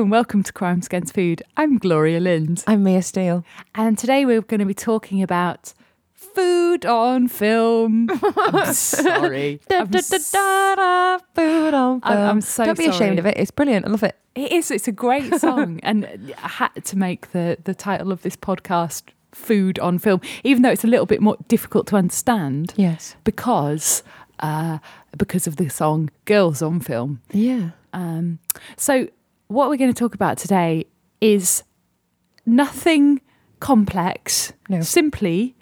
Hello and welcome to Crimes Against Food. I'm Gloria Lindh. I'm Mia Steel. And today we're going to be talking about food on film. I'm sorry. Da, I'm, da, da, da, da, food on I'm- film. I'm so Don't be sorry. ashamed of it. It's brilliant. I love it. It is. It's a great song, and I had to make the the title of this podcast "Food on Film," even though it's a little bit more difficult to understand Yes. because uh, because of the song "Girls on Film." Yeah. Um, so, what we're going to talk about today is nothing complex. No. Simply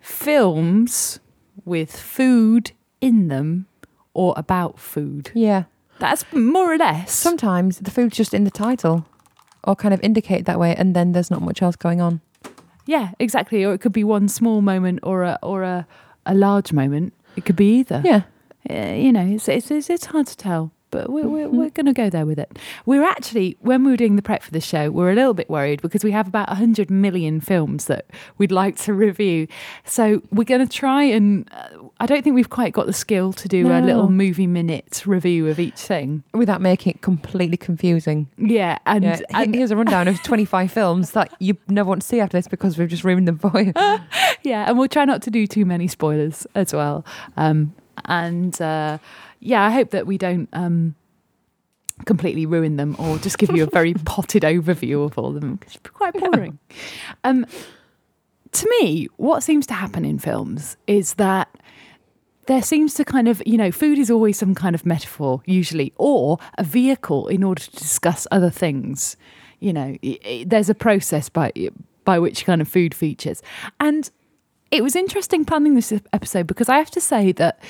films with food in them or about food. Yeah. That's more or less. Sometimes the food's just in the title or kind of indicate that way and then there's not much else going on. Yeah, exactly. Or it could be one small moment or a or a, a large moment. It could be either. Yeah. Uh, you know, it's it's it's, it's hard to tell. But we're, we're, Mm-hmm. we're going to go there with it. We're actually, when we were doing the prep for the show, we're a little bit worried because we have about 100 million films that we'd like to review. So we're going to try and, uh, I don't think we've quite got the skill to do a little movie minute review of each thing. Without making it completely confusing. Yeah. And, Yeah. and Here's a rundown of 25 films that you never want to see after this because we've just ruined them for you. yeah, and we'll try not to do too many spoilers as well. Um, and uh, yeah, I hope that we don't um, completely ruin them or just give you a very potted overview of all of them. It's quite boring. Um, to me, what seems to happen in films is that there seems to kind of, you know, food is always some kind of metaphor, usually, or a vehicle in order to discuss other things. You know, i- i- there's a process by by which kind of food features, and it was interesting planning this episode because I have to say that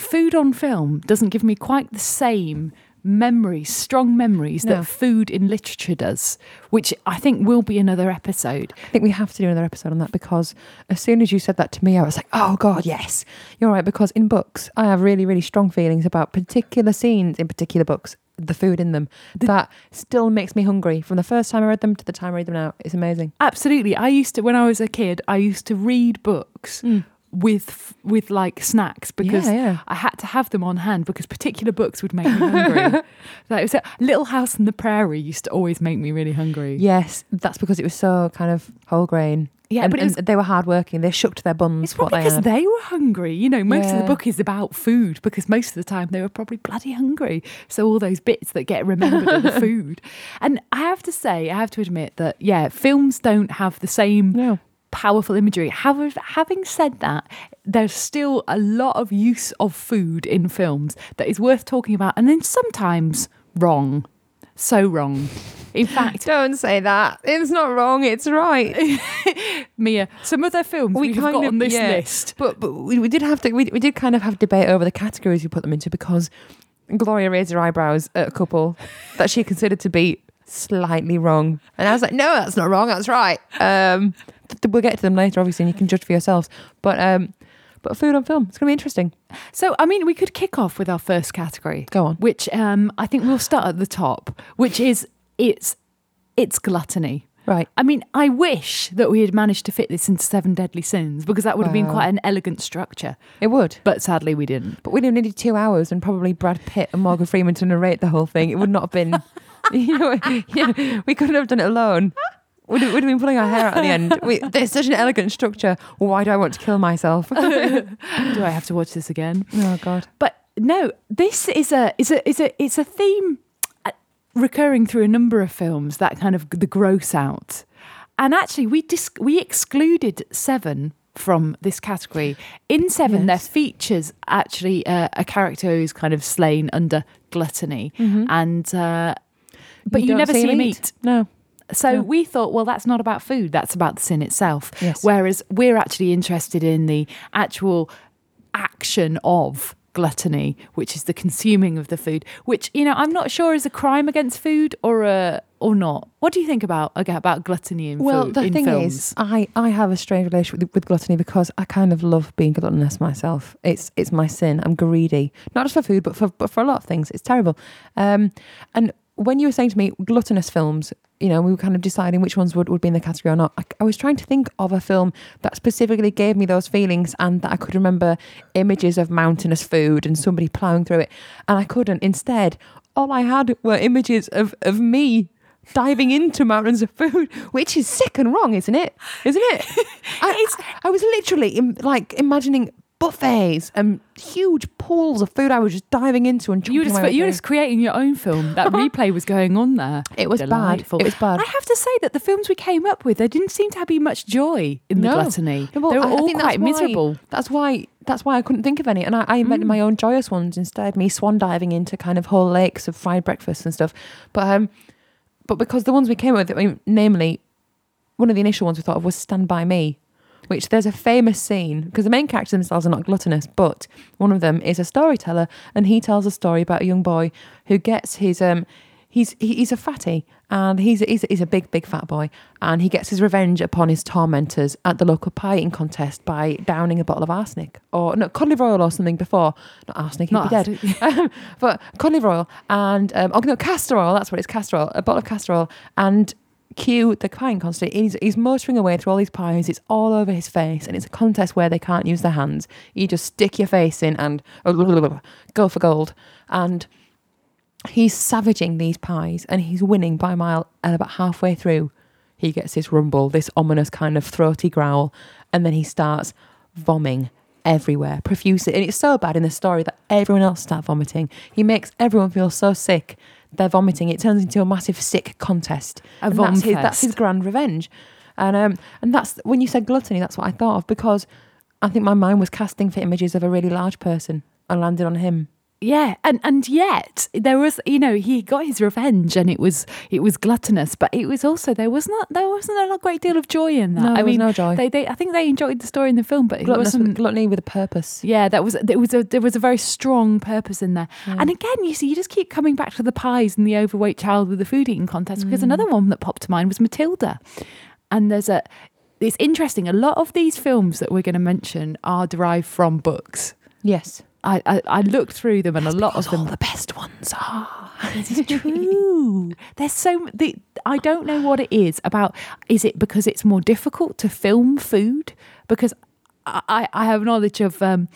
food on film doesn't give me quite the same memories, strong memories No. that food in literature does, which I think will be another episode. I think we have to do another episode on that because as soon as you said that to me, I was like, oh God, yes. You're right. Because in books, I have really, really strong feelings about particular scenes in particular books, the food in them. that still makes me hungry from the first time I read them to the time I read them now. It's amazing. Absolutely. I used to when I was a kid, I used to read books mm. With with like snacks because Yeah, yeah. I had to have them on hand because particular books would make me hungry. like it was it Little House on the Prairie used to always make me really hungry. Yes, that's because it was so kind of whole grain. Yeah, and, but was- they were hardworking. They shook to their buns. It's what probably they because had. they were hungry. You know, most of the book is about food because most of the time they were probably bloody hungry. So all those bits that get remembered are the food. And I have to say, I have to admit that yeah, films don't have the same No. Powerful imagery. However, having said that, there's still a lot of use of food in films that is worth talking about, and then sometimes wrong, so wrong. In fact, Don't say that. It's not wrong. It's right. Mia, some of their films we, have got on this yeah. list. But but we, we did have to we, we did kind of have debate over the categories we put them into because Gloria raised her eyebrows at a couple that she considered to be slightly wrong, and I was like, no, that's not wrong. That's right. Um, we'll get to them later, obviously, and you can judge for yourselves. But um, but food on film, it's gonna be interesting. So, I mean, we could kick off with our first category. Go on. Which um, I think we'll start at the top, which is it's it's gluttony. Right. I mean, I wish that we had managed to fit this into Seven Deadly Sins because that would have been quite an elegant structure. It would. But sadly, we didn't. But we'd have needed two hours and probably Brad Pitt and Morgan Freeman to narrate the whole thing. It would not have been, you know, yeah, we couldn't have done it alone. We'd have, we'd have been pulling our hair out at the end. We, there's such an elegant structure. Why do I want to kill myself? Do I have to watch this again? Oh God. But no, this is a is a is a it's a theme uh, recurring through a number of films. That kind of the gross out, and actually we dis- we excluded Seven from this category. In Seven, there Yes. features actually uh, a character who's kind of slain under gluttony, and uh, but you, don't never see him eat. No. So we thought, well, that's not about food, that's about the sin itself. Yes. Whereas we're actually interested in the actual action of gluttony, which is the consuming of the food, which, you know, I'm not sure is a crime against food or a or not. What do you think about about gluttony in Well, food Well, the thing films? is, I, I have a strange relationship with, with gluttony because I kind of love being gluttonous myself. It's it's my sin. I'm greedy, not just for food, but for but for a lot of things. It's terrible. Um, and when you were saying to me gluttonous films, you know, we were kind of deciding which ones would, would be in the category or not. I, I was trying to think of a film that specifically gave me those feelings and that I could remember images of mountainous food and somebody ploughing through it. And I couldn't. Instead, all I had were images of, of me diving into mountains of food, which is sick and wrong, isn't it? Isn't it? I, I was literally im- like imagining buffets and huge pools of food I was just diving into and You were just, you were just creating your own film. That replay was going on there. It was Delightful. bad. It was bad. I have to say that the films we came up with, there didn't seem to have be much joy in the gluttony. No, well, they were I- I all that's quite why- miserable. That's why. That's why I couldn't think of any, and I, I invented Mm. my own joyous ones instead. Me swan diving into kind of whole lakes of fried breakfast and stuff. But um, but because the ones we came up with, I mean, namely, one of the initial ones we thought of was Stand by Me, which there's a famous scene because the main characters themselves are not gluttonous, but one of them is a storyteller, and he tells a story about a young boy who gets his um. He's he- he's a fatty and he's he's, he's a big big fat boy and he gets his revenge upon his tormentors at the local pie eating contest by downing a bottle of arsenic or no cod liver oil or something before not arsenic he'd Not be dead um, but cod liver oil and um, oh no castor oil that's what it's castor oil a bottle of castor oil and cue the pie contest he's, he's motoring away through all these pies. It's all over his face. And it's a contest where they can't use their hands. You just stick your face in and go for gold. And he's savaging these pies and he's winning by a mile. And about halfway through he gets this rumble this ominous kind of throaty growl. And then he starts vomiting everywhere profusely. And it's so bad in the story that everyone else starts vomiting. He makes everyone feel so sick they're vomiting it turns into a massive sick contest. A and vom that's his, that's his grand revenge. And um and that's when you said gluttony that's what i thought of because i think my mind was casting for images of a really large person and landed on him Yeah, and and yet there was, you know, he got his revenge, and it was it was gluttonous, but it was also there was not there wasn't a great deal of joy in that. No, I mean, no joy. They, they I think they enjoyed the story in the film, but it Gluttonous wasn't. gluttony with a purpose Yeah, that was there was a there was a very strong purpose in there. And again, you see, you just keep coming back to the pies and the overweight child with the food eating contest because mm. another one that popped to mind was Matilda. And there's a it's interesting. A lot of these films that we're going to mention are derived from books. yes I, I, I looked through them and a lot of them all the best ones are. this is true. There's so the I don't know what it is about. Is it because it's more difficult to film food? Because I, I have knowledge of um,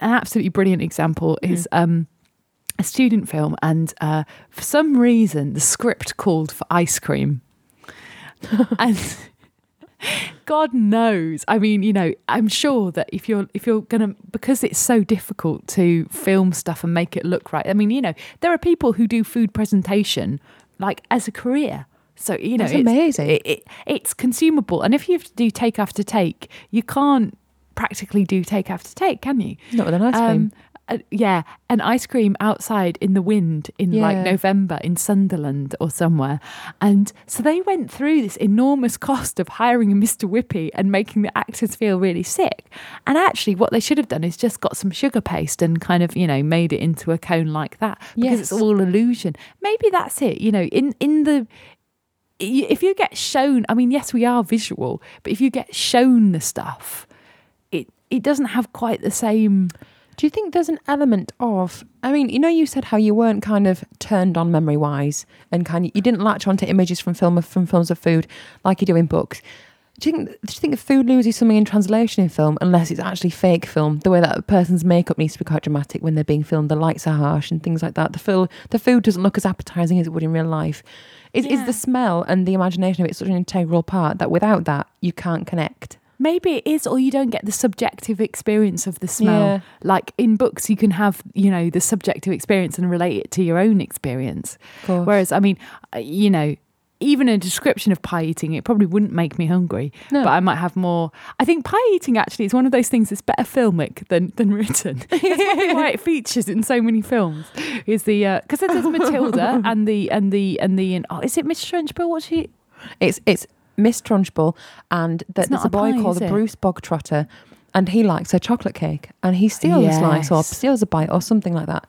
an absolutely brilliant example is um, a student film, and uh, for some reason the script called for ice cream, and. God knows. I mean, you know, I'm sure that if you're if you're gonna because it's so difficult to film stuff and make it look right. I mean, you know, there are people who do food presentation like as a career. So you know, That's it's, amazing. It, it, it's consumable, and if you have to do take after take, you can't practically do take after take, can you? Not with an ice cream. Um, uh, yeah, an ice cream outside in the wind in like November in Sunderland or somewhere. And so they went through this enormous cost of hiring a Mr. Whippy and making the actors feel really sick. And actually, what they should have done is just got some sugar paste and kind of, you know, made it into a cone like that because it's all illusion. Maybe that's it. You know, in, in the. If you get shown, I mean, yes, we are visual, but if you get shown the stuff, it it doesn't have quite the same. Do you think there's an element of? I mean, you know, you said how you weren't kind of turned on memory wise, and kind of you didn't latch onto images from film from films of food like you do in books. Do you think? Do you think food loses something in translation in film unless it's actually fake film? The way that a person's makeup needs to be quite dramatic when they're being filmed, the lights are harsh and things like that. The fil- the food doesn't look as appetizing as it would in real life. Is is the smell and the imagination of it such an integral part that without that you can't connect? Maybe it is, or you don't get the subjective experience of the smell. Yeah. Like in books, you can have, you know, the subjective experience and relate it to your own experience. Whereas, I mean, uh, you know, even a description of pie eating, it probably wouldn't make me hungry, No. but I might have more. I think pie eating actually is one of those things that's better filmic than than written. That's probably why it features in so many films. Is the because there's Matilda and the and the and the and, oh, is it Miss Trunchbull? What's she? It's it's Miss Trunchbull and that there's a boy pie, called? Bruce Bogtrotter and he likes her chocolate cake and he steals a slice or steals a bite or something like that.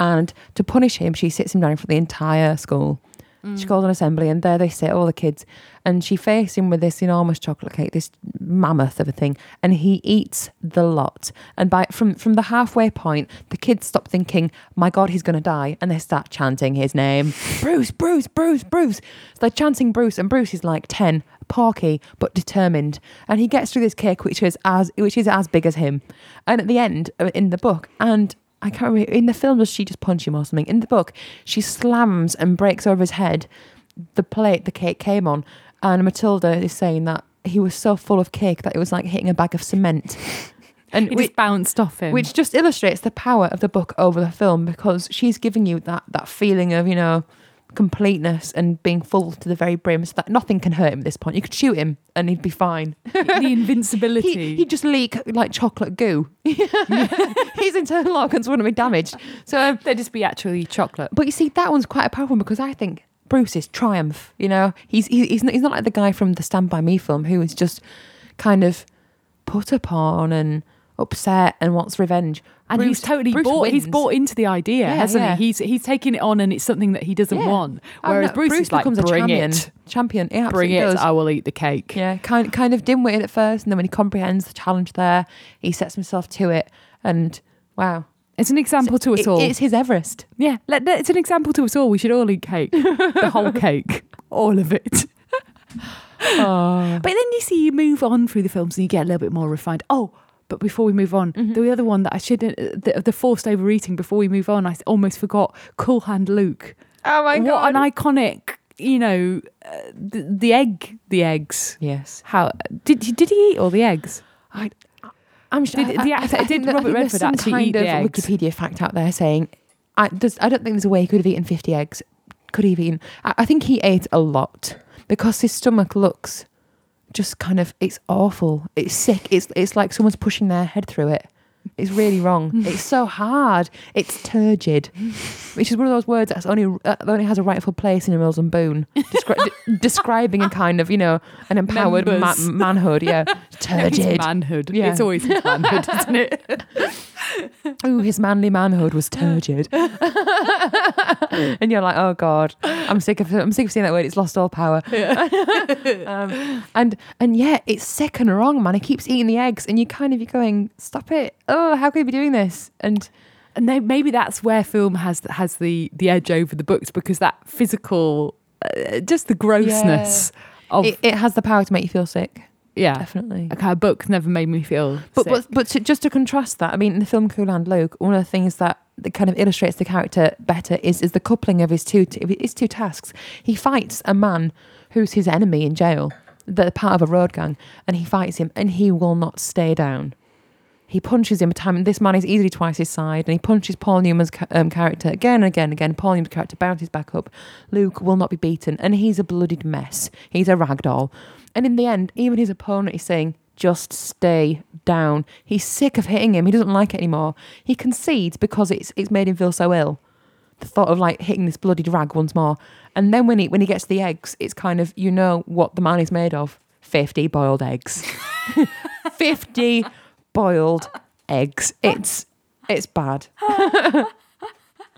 And to punish him, she sits him down in front of the entire school. Mm. She calls an assembly and there they sit, all the kids. And she faces him with this enormous chocolate cake, this mammoth of a thing, and he eats the lot. And by from from the halfway point, the kids stop thinking, "My God, he's going to die," and they start chanting his name, Bruce, Bruce, Bruce, Bruce. So they're chanting Bruce, and Bruce is like ten, porky but determined, and he gets through this cake, which is as which is as big as him. And at the end, uh, in the book, and I can't remember. In the film, does she just punch him or something? In the book, she slams and breaks over his head the plate the cake came on. And Matilda is saying that he was so full of cake that it was like hitting a bag of cement. And It which, bounced off him. which just illustrates the power of the book over the film because she's giving you that that feeling of, you know, completeness and being full to the very brim so that nothing can hurt him at this point. You could shoot him and he'd be fine. the invincibility. He, he'd just leak like chocolate goo. His internal organs wouldn't be damaged. So, um, They'd just be actually chocolate. but you see, that one's quite a powerful one because I think Bruce's triumph. You know, he's, he's, not, he's not like the guy from the Stand by Me film who is just kind of put upon and upset and wants revenge. And he's totally Bruce bought. He's bought into the idea, Yeah, hasn't yeah. he? He's he's taking it on, and it's something that he doesn't Yeah. want. Oh, Whereas no, Bruce, is like, becomes a champion. it, Champion, yeah, bring it. does. I will eat the cake. Yeah, kind kind of dim-witted at first, and then when he comprehends the challenge there, he sets himself to it, and wow, It's an example to us It- all. it's his Everest. yeah, let, let- it's an example to us all. We should all eat cake, the whole cake, all of it. Oh, But then you see, you move on through the films and you get a little bit more refined. Oh, but before we move on, Mm-hmm. the other one that I shouldn't, the, the forced overeating. Before we move on, I almost forgot. Cool Hand Luke. oh my what an iconic, you know, uh, the, the egg, the eggs. yes, How did did he eat all the eggs? I, I'm sure. Did I- the I- I did Robert Redford actually kind eat the of eggs? Wikipedia fact out there saying, I, there's, I don't think there's a way he could have eaten 50 eggs. Could he have eaten? I, I think he ate a lot because his stomach looks just kind of. It's awful. It's sick. It's it's like someone's pushing their head through it. It's really wrong. it's so hard. It's turgid, which is one of those words that's only uh, that only has a rightful place in a Mills and Boon, descri- de- describing a kind of you know an empowered ma- manhood. Yeah, No, turgid. manhood. Yeah. It's always manhood, isn't it? Ooh, his manly manhood was turgid. and you're like, oh god, I'm sick of I'm sick of seeing that word. It's lost all power. um, and and yeah, it's sick and wrong, man. He keeps eating the eggs, and you kind of you're going, stop it. Oh, how could he be doing this? And and they, maybe that's where film has has the the edge over the books because that physical, uh, just the grossness of it, it has the power to make you feel sick, yeah. definitely. Okay, a book never made me feel. But sick. but but to, just to contrast that, I mean, in the film Cool Hand Luke, one of the things that, that kind of illustrates the character better is is the coupling of his two his two tasks. He fights a man who's his enemy in jail, the part of a road gang, and he fights him, and he will not stay down. He punches him a time, and this man is easily twice his side, and he punches Paul Newman's um, character again and again and again. Paul Newman's character bounces back up. Luke will not be beaten, and he's a bloodied mess. He's a rag doll. And in the end, even his opponent is saying, just stay down. He's sick of hitting him. He doesn't like it anymore. He concedes because it's it's made him feel so ill. The thought of like hitting this bloody rag once more. And then when he when he gets the eggs, it's kind of you know what the man is made of. Fifty boiled eggs. Fifty boiled eggs. It's it's bad.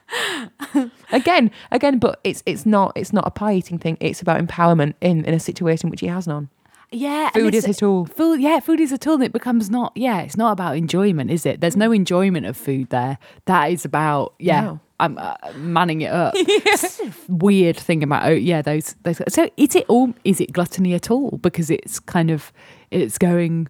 again, again, but it's it's not it's not a pie eating thing. It's about empowerment in in a situation which he has none. yeah, Food is his tool. Food, yeah, food is a tool. And it becomes not. Yeah, it's not about enjoyment, is it? There's no enjoyment of food there. That is about yeah. No. I'm uh, manning it up. It's Weird thing about oh yeah those those. So is it all? Is it gluttony at all? Because it's kind of it's going,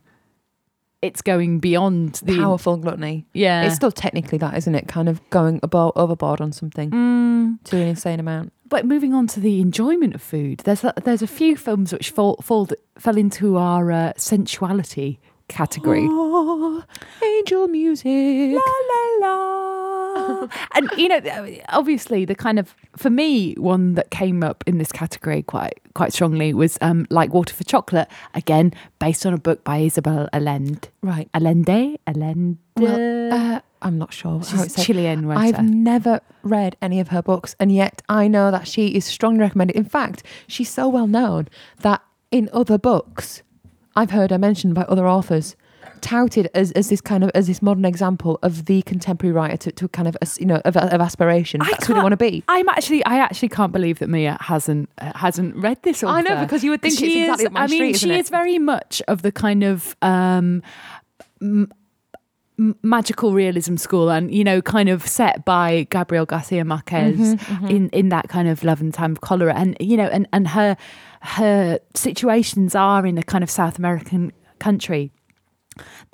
it's going beyond the Powerful gluttony. yeah. It's still technically that, isn't it? Kind of going above, overboard on something Mm, to an insane amount. but moving on to the enjoyment of food, there's a, there's a few films which fall, fall fell into our uh, sensuality category. Oh, angel music. La la la. and you know, obviously, the kind of for me one that came up in this category quite quite strongly was um, like Water for Chocolate. Again, based on a book by Isabel Allende. Right. Allende. Allende. Well, uh, I'm not sure how She's it's. Chilean writer. I've never read any of her books, and yet I know that she is strongly recommended. In fact, she's so well known that in other books, I've heard her mentioned by other authors, touted as, as this kind of as this modern example of the contemporary writer to, to kind of you know of, of aspiration. I That's who they want to be. I'm actually, I actually can't believe that Mia hasn't uh, hasn't read this. Author. I know, because you would think she it's exactly is, up my I mean, street, she is very much of the kind of um, m- magical realism school, and you know, kind of set by Gabriel Garcia Marquez Mm-hmm, in in that kind of love and time of cholera, and you know, and and her her situations are in a kind of South American country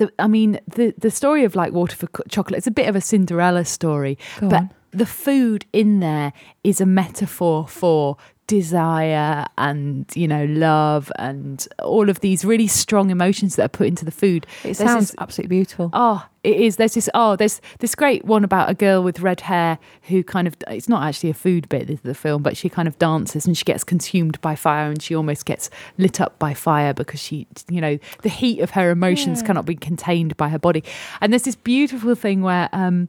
the, I mean, the the story of like Water for Chocolate. It's a bit of a Cinderella story, Go but on. the food in there is a metaphor for desire and you know love and all of these really strong emotions that are put into the food. It There's sounds this- absolutely beautiful. Oh, it is. There's this. Oh, there's this great one about a girl with red hair who kind of. It's not actually a food bit of the film, but she kind of dances and she gets consumed by fire and she almost gets lit up by fire because she, you know, the heat of her emotions Yeah. cannot be contained by her body. And there's this beautiful thing where. um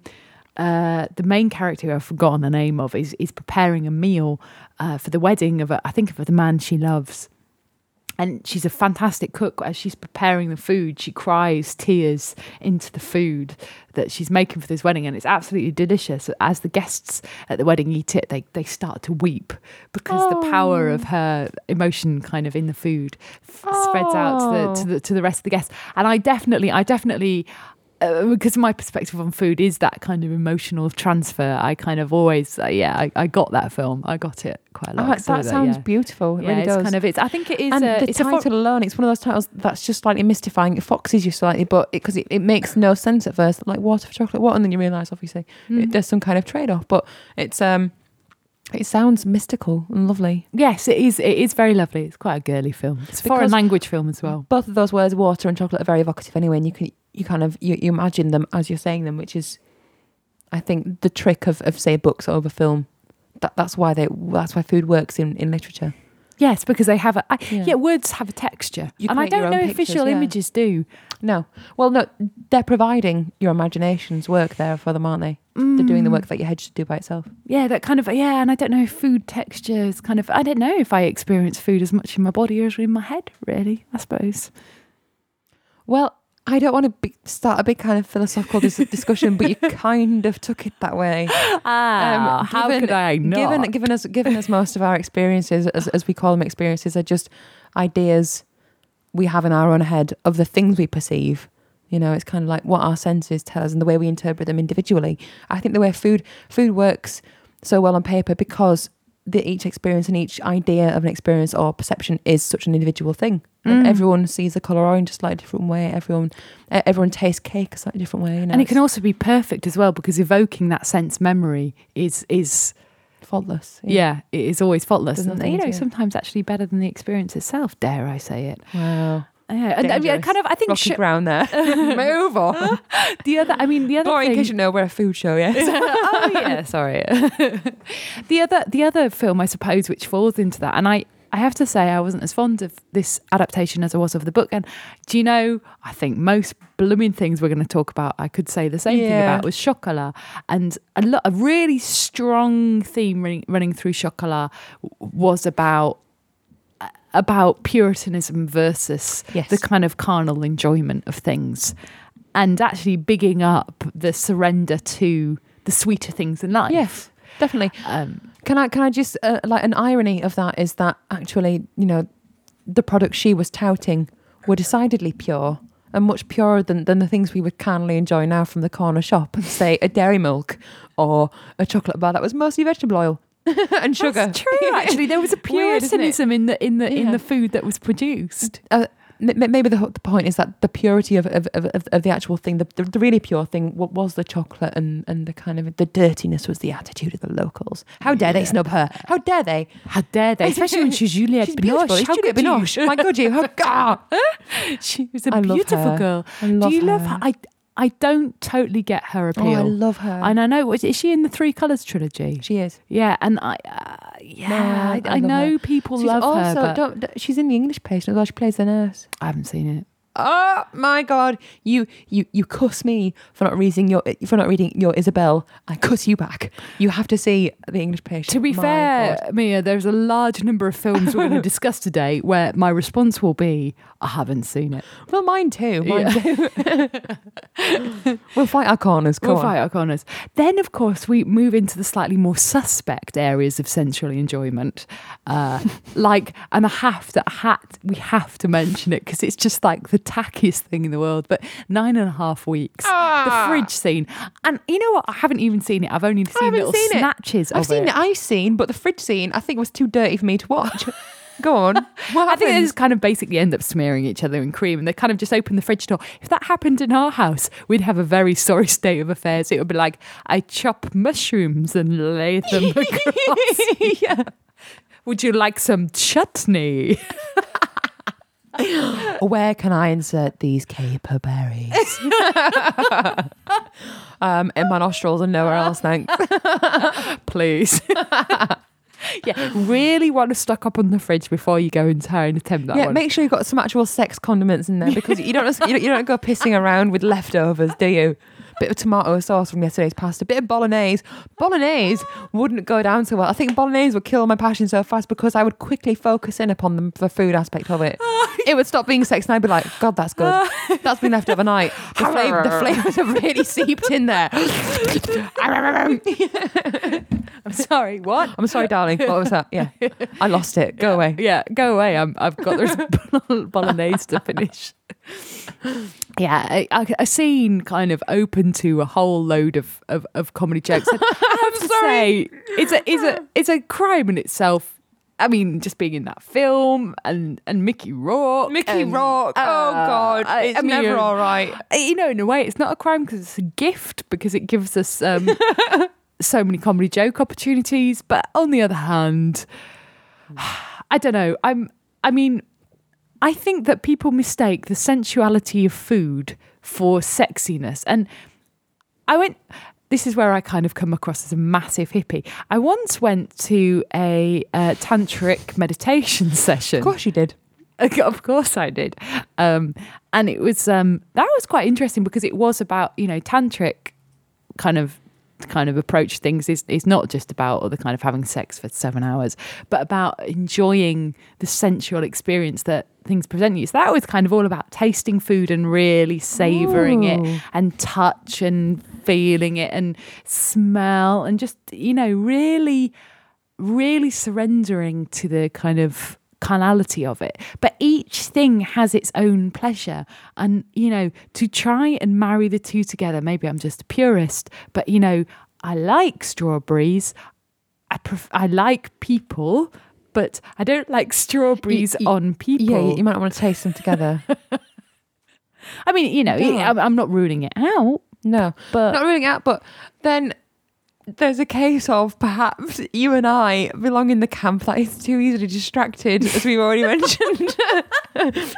uh, the main character who I've forgotten the name of is is preparing a meal uh, for the wedding of a, I think of the man she loves, and she's a fantastic cook. As she's preparing the food, she cries tears into the food that she's making for this wedding, and it's absolutely delicious. As the guests at the wedding eat it, they they start to weep because the power of her emotion, kind of in the food, f- spreads out to the, to the to the rest of the guests. And I definitely, I definitely. Uh, because my perspective on food is that kind of emotional transfer. I kind of always, uh, yeah, I, I got that film. I got it quite a lot. Oh, So that sounds yeah. beautiful. It Yeah, really it's does. kind of. It's. I think it is. and a, the it's a fo- title alone, it's one of those titles that's just slightly mystifying. It foxes you slightly, but because it, it, makes no sense at first. Like water for chocolate, what? And then you realise, obviously, Mm. it, there's some kind of trade off. But it's um, it sounds mystical and lovely. Yes, it is. It is very lovely. It's quite a girly film. It's a foreign language film as well. Both of those words, water and chocolate, are very evocative anyway. And you can you kind of you, you imagine them as you're saying them, which is, I think, the trick of of say books over film. That that's why they that's why food works in in literature. Yes, because they have a. I, Yeah. yeah. words have a texture, You and I don't know if visual yeah. images do. No, well, no, they're providing your imagination's work there for them, aren't they? They're doing the Mm. work that your head should do by itself. Yeah, that kind of. Yeah, and I don't know if food textures kind of. I don't know if I experience food as much in my body as in my head. Really, I suppose. Well, I don't want to be, start a big kind of philosophical dis- discussion, but you kind of took it that way. Ah, Um, how given- could I not? Given, given us, given us most of our experiences, as, as we call them, experiences are just ideas we have in our own head of the things we perceive. You know, it's kind of like what our senses tell us and the way we interpret them individually. I think the way food food works so well on paper because the, each experience and each idea of an experience or perception is such an individual thing. Mm. everyone sees the color orange a slightly different way. Everyone, everyone tastes cake a slightly different way. You know, and it can also be perfect as well because evoking that sense memory is is faultless. yeah, it is always faultless. And, you know, sometimes actually better than the experience itself. Dare I say it? Wow. Yeah, and I mean, Dangerous. kind of. I think Rocky sh- ground there. Move on. the other. I mean, the other Or in case you know, we're a food show, yes. oh yeah, sorry. the other the other film I suppose which falls into that, and I I have to say I wasn't as fond of this adaptation as I was of the book. And do you know? I think most blooming things we're going to talk about, I could say the same thing about was Chocolat, and a lot a really strong theme running, running through Chocolat was about about puritanism versus Yes. the kind of carnal enjoyment of things and actually bigging up the surrender to the sweeter things in life. yes, definitely. Um, Can I can I just uh, like an irony of that is that actually you know the products she was touting were decidedly pure and much purer than, than the things we would carnally enjoy now from the corner shop, say a dairy milk or a chocolate bar that was mostly vegetable oil and sugar. That's true. Actually, there was a Weird, puritanism in the in the in the food that was produced. uh, maybe the, the point is that the purity of, of, of, of- the actual thing, the, the, really pure thing, wa- was the chocolate, and, and the kind of the dirtiness was the attitude of the locals. How dare they snub her? How dare they? How dare they? Especially when she's Juliette She's beautiful. Binoche. It's How Juliette? Binoche. My God, you. How, God. She was a I beautiful girl. I love Do you her. love her? I I don't totally get her Oh, appeal. I love her. and I know is she in the Three Colors trilogy? she is. Yeah, and I uh, yeah, No, I, I I know her. people She's love also, her, but she's in the English patient as well. She plays the nurse. I haven't seen it. Oh my God! You you you cuss me for not reading your for not reading your Isabel. I cuss you back. You have to see the English patient. To be My fair, God. Mia, there's a large number of films we're going to discuss today where my response will be, I haven't seen it. well, mine too. Mine too. we'll fight our corners. Come we'll on. fight our corners. Then, of course, we move into the slightly more suspect areas of sensual enjoyment, uh, like, and I have to, hat, we have to mention it because it's just like the tackiest thing in the world. But nine and a half weeks, Ah. the fridge scene, and you know what? I haven't even seen it. I've only seen little seen it. snatches I've seen it. the ice scene, but the fridge scene I think was too dirty for me to watch. Go on. I think they just kind of basically end up smearing each other in cream and they kind of just open the fridge door. If that happened in our house, we'd have a very sorry state of affairs. It would be like, I chop mushrooms and lay them across. yeah. Would you like some chutney? Where can I insert these caper berries? um, in my nostrils and nowhere else, thanks. Please. yeah, really want to stock up on the fridge before you go and try and attempt that yeah, one. make sure you've got some actual sex condiments in there because you don't you don't, you don't go pissing around with leftovers, do you? Bit of tomato sauce from yesterday's pasta, bit of bolognese. Bolognese wouldn't go down so well. I think bolognese would kill my passion so fast because I would quickly focus in upon the, the food aspect of it. it would stop being sex, and I'd be like, "God, that's good. That's been left overnight. The, flav- the flavors have really seeped in there." I'm sorry, what? I'm sorry, darling. What was that? Yeah, I lost it. Go away. Yeah, go away. I'm, I've got this bolognese to finish. Yeah, a, a- scene kind of open to a whole load of, of, of comedy jokes. And I have to say, it's a it's a it's a crime in itself. I mean, just being in that film and and Mickey Rourke, Mickey and, Rourke. oh uh, God, I- it's I mean, never all right. you know, in a way, it's not a crime because it's a gift because it gives us um, so many comedy joke opportunities. But on the other hand, I don't know. I'm. I mean, I think that people mistake the sensuality of food for sexiness, and I went. This is where I kind of come across as a massive hippie. I once went to a uh, tantric meditation session. Of course you did. of course I did. Um, and it was um, that was quite interesting because it was about you know tantric kind of kind of approach things is is not just about the kind of having sex for seven hours, but about enjoying the sensual experience that things present you. So that was kind of all about tasting food and really savoring Ooh. it and touch and feeling it and smell and just you know really really surrendering to the kind of carnality of it. But each thing has its own pleasure. And, you know, to try and marry the two together, maybe I'm just a purist, but, you know, I like strawberries. I, pref- I like people, but I don't like strawberries on people. Yeah, you might want to taste them together. I mean, you know, Yeah. I'm, I'm not ruling it out, no, but not ruling out. But then there's a case of perhaps you and I belong in the camp that is too easily distracted, as we've already mentioned. and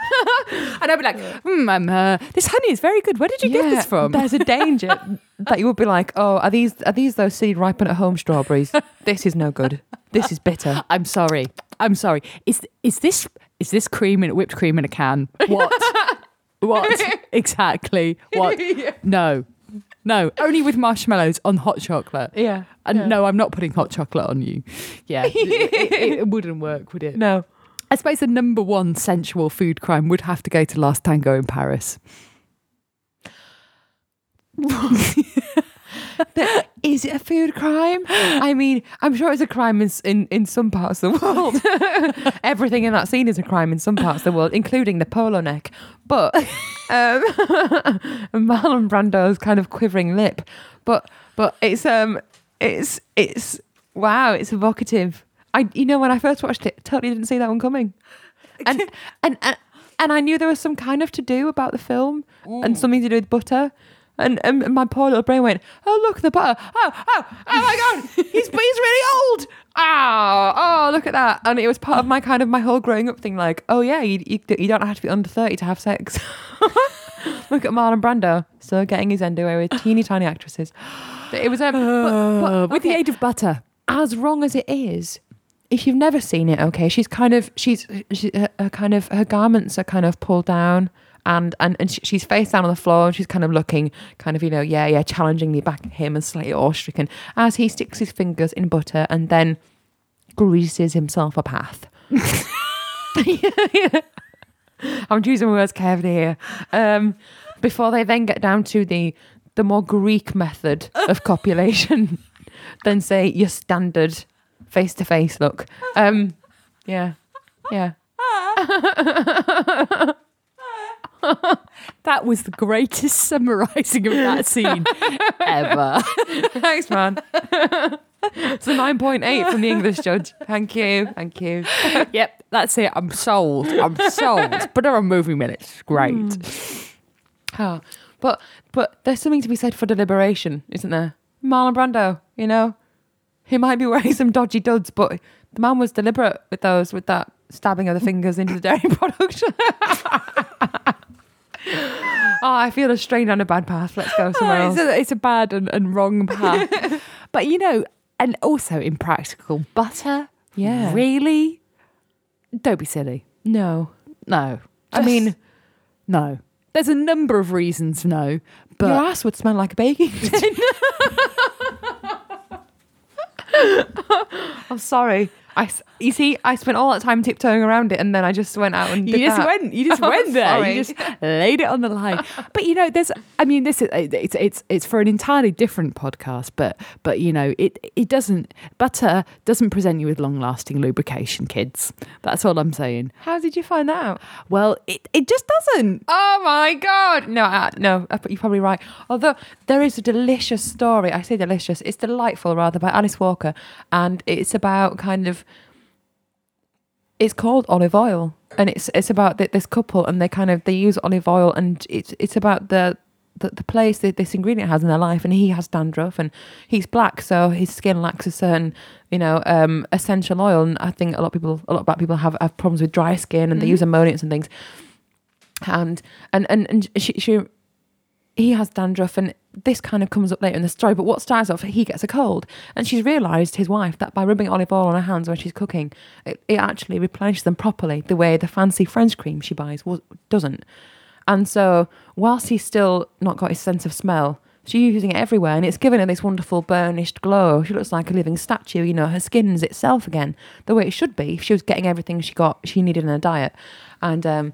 I'd be like, hmm, I'm, uh, this honey is very good. Where did you get this from? There's a danger that you would be like, "Oh, are these are these those seed ripen at home strawberries? This is no good. This is bitter." I'm sorry. I'm sorry. Is is this is this cream in whipped cream in a can? What? what exactly? What? No, no. Only with marshmallows on hot chocolate. Yeah. And yeah. no, I'm not putting hot chocolate on you. Yeah, it, it- it wouldn't work, would it? No. I suppose the number one sensual food crime would have to go to Last Tango in Paris. Is it a food crime? I mean, I'm sure it's a crime in, in, in some parts of the world. Everything in that scene is a crime in some parts of the world, including the polo neck. But um, Marlon Brando's kind of quivering lip. But but it's um it's it's wow, it's evocative. I you know when I first watched it, totally didn't see that one coming. And and and, and I knew there was some kind of to do about the film and something to do with butter. And, and my poor little brain went, oh look the butter, oh oh oh my god, he's he's really old. Oh oh look at that, and it was part of my kind of my whole growing up thing. Like oh yeah, you you, you don't have to be under thirty to have sex. look at Marlon Brando, still getting his end away with teeny tiny actresses. It was um, but, but, with the aid of butter. as wrong as it is, if you've never seen it, okay, she's kind of she's she, her, her kind of her garments are kind of pulled down. And, and and she- she's face down on the floor and she's kind of looking kind of you know yeah yeah challengingly back at him and slightly awestricken as he sticks his fingers in butter and then greases himself a path. I'm choosing words carefully here. Um, before they then get down to the the more Greek method of copulation than say your standard face to face look. Um, yeah, yeah. That was the greatest summarising of that scene ever. Thanks, man. It's a 9.8 from the English judge. Thank you. Thank you. yep, that's it. I'm sold. I'm sold. Put her on movie minutes. Great. Oh, but but there's something to be said for deliberation, isn't there? Marlon Brando, you know, he might be wearing some dodgy duds, but the man was deliberate with those, with that stabbing of the fingers into the dairy product. Oh, I feel a strain on a bad path. Let's go oh, somewhere Oh, else. it's, a, it's a bad and, and wrong path. but you know, and also impractical. Butter? Yeah. Really? Don't be silly. No, No. I mean, no. There's a number of reasons no, but your ass would smell like a baking tin. I'm sorry. I, you see, I spent all that time tiptoeing around it, and then I just went out and you just that. went you just I'm went there sorry. you just laid it on the line but you know there's i mean this is it's it's it's for an entirely different podcast but but you know it it doesn't butter doesn't present you with long lasting lubrication kids that's all i'm saying How did you find that out? well it, it just doesn't Oh my god! No, uh, no, uh, you're probably right. Although there is a delicious story. I say delicious. It's delightful, rather, by Alice Walker, and it's about kind of. It's called olive oil, and it's it's about th- this couple, and they kind of they use olive oil, and it's it's about the. The, the place that this ingredient has in their life, and he has dandruff, and he's black, so his skin lacks a certain, you know, um, essential oil. And I think a lot of people, a lot of black people have, have problems with dry skin, and they use emollients and things and and and, and she, she he has dandruff and this kind of comes up later in the story but what starts off he gets a cold. And she's realized his wife that by rubbing olive oil on her hands when she's cooking it, it actually replenishes them properly the way the fancy french cream she buys doesn't. And so whilst he's still not got his sense of smell she's using it everywhere and it's given her this wonderful burnished glow. She looks like a living statue you know her skin's itself again the way it should be if she was getting everything she got she needed in her diet. And um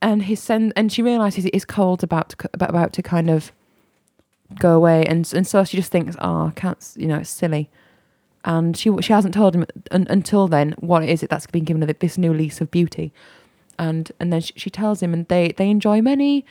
and his sen- and she realizes it is cold about to about, to kind of go away. And and so she just thinks oh I can't you know it's silly. And she she hasn't told him un, until then what is it that's been given this new lease of beauty. And and then she, she tells him and they they enjoy many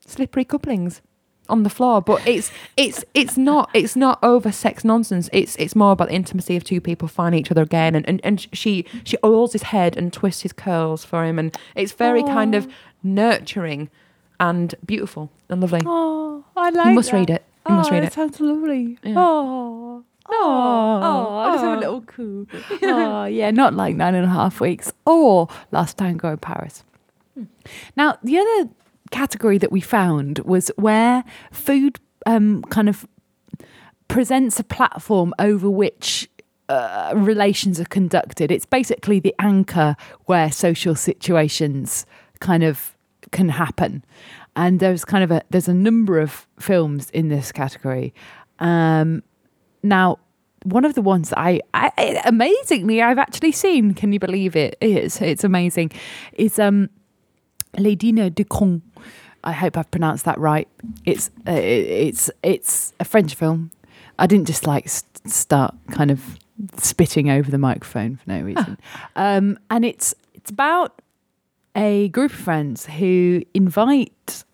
slippery couplings on the floor but it's it's it's not it's not over sex nonsense. It's it's more about the intimacy of two people finding each other again. And and, and she she oils his head and twists his curls for him. And it's very kind of nurturing and beautiful and lovely. Oh i like you must read it. You must oh, read it it. sounds lovely. Yeah. oh Oh, oh, I'll just have a little coo. Oh, yeah, not like nine and a half weeks or last tango in Paris. Hmm. Now, the other category that we found was where food um, kind of presents a platform over which uh, relations are conducted. It's basically the anchor where social situations kind of can happen. And there's kind of a there's a number of films in this category. Um, now, one of the ones that I, I amazingly I've actually seen, can you believe it? Is it's amazing. Is um Les Dîners de Con. I hope I've pronounced that right. It's uh, it's it's a French film. I didn't just like st- start kind of spitting over the microphone for no reason. Um, and it's it's about a group of friends who invite.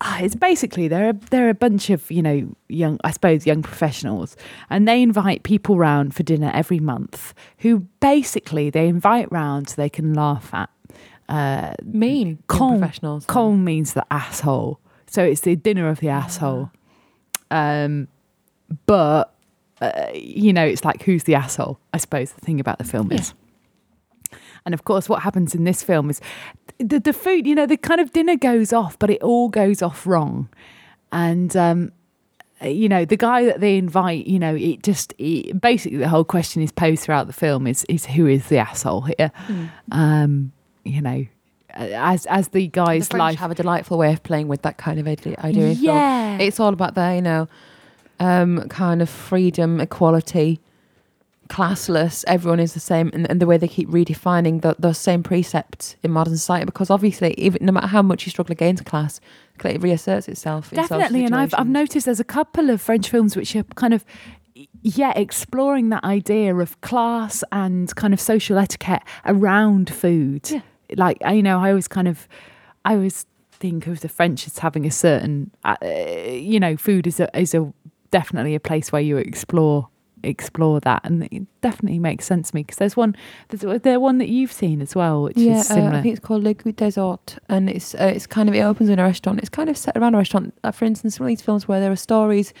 ah, It's basically they're a, they're a bunch of you know young I suppose young professionals, and they invite people round for dinner every month. Who basically they invite round so they can laugh at. Uh, mean Con- professionals Con means the asshole, so it's the dinner of the asshole. Um, but uh, you know, it's like who's the asshole? I suppose the thing about the film is. And of course, what happens in this film is the the food. You know, the kind of dinner goes off, but it all goes off wrong. And um, you know, the guy that they invite, you know, it just it, basically the whole question is posed throughout the film is is who is the asshole here? Um, you know, as as the the guy's French life. have a delightful way of playing with that kind of idea. idea in film. yeah, It's all about their, you know, um, kind of freedom, equality, classless. Everyone is the same, and, and the way they keep redefining the, those same precepts in modern society. Because obviously, even no matter how much you struggle against class, it reasserts itself. definitely and I've, I've noticed there's a couple of french films which are kind of yeah exploring that idea of class and kind of social etiquette around food Yeah. Like I- you know i always kind of i always think of the french as having a certain uh, you know food is a is a definitely a place where you explore explore that, and it definitely makes sense to me because there's one there's there one that you've seen as well, which yeah, is uh, similar. I think it's called Le Goût des Autres, and it's uh, it's kind of it opens in a restaurant. It's kind of set around a restaurant. Uh, for instance, one of these films where there are stories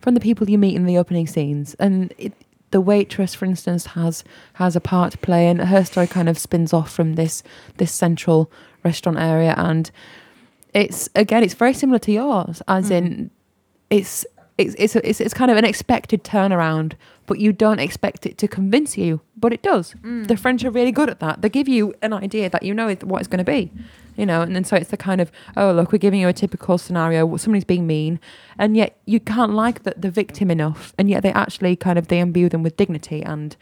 from the people you meet in the opening scenes, and it, the waitress, for instance, has has a part to play, and her story kind of spins off from this this central restaurant area, and it's again, it's very similar to yours, as Mm. in it's. It's, it's, it's, it's kind of an expected turnaround, but you don't expect it to convince you, but it does Mm. the French are really good at that. They give you an idea that you know what it's going to be, you know, and then so it's the kind of oh look, we're giving you a typical scenario. Somebody's being mean, and yet you can't like the, the victim enough, and yet they actually kind of they imbue them with dignity and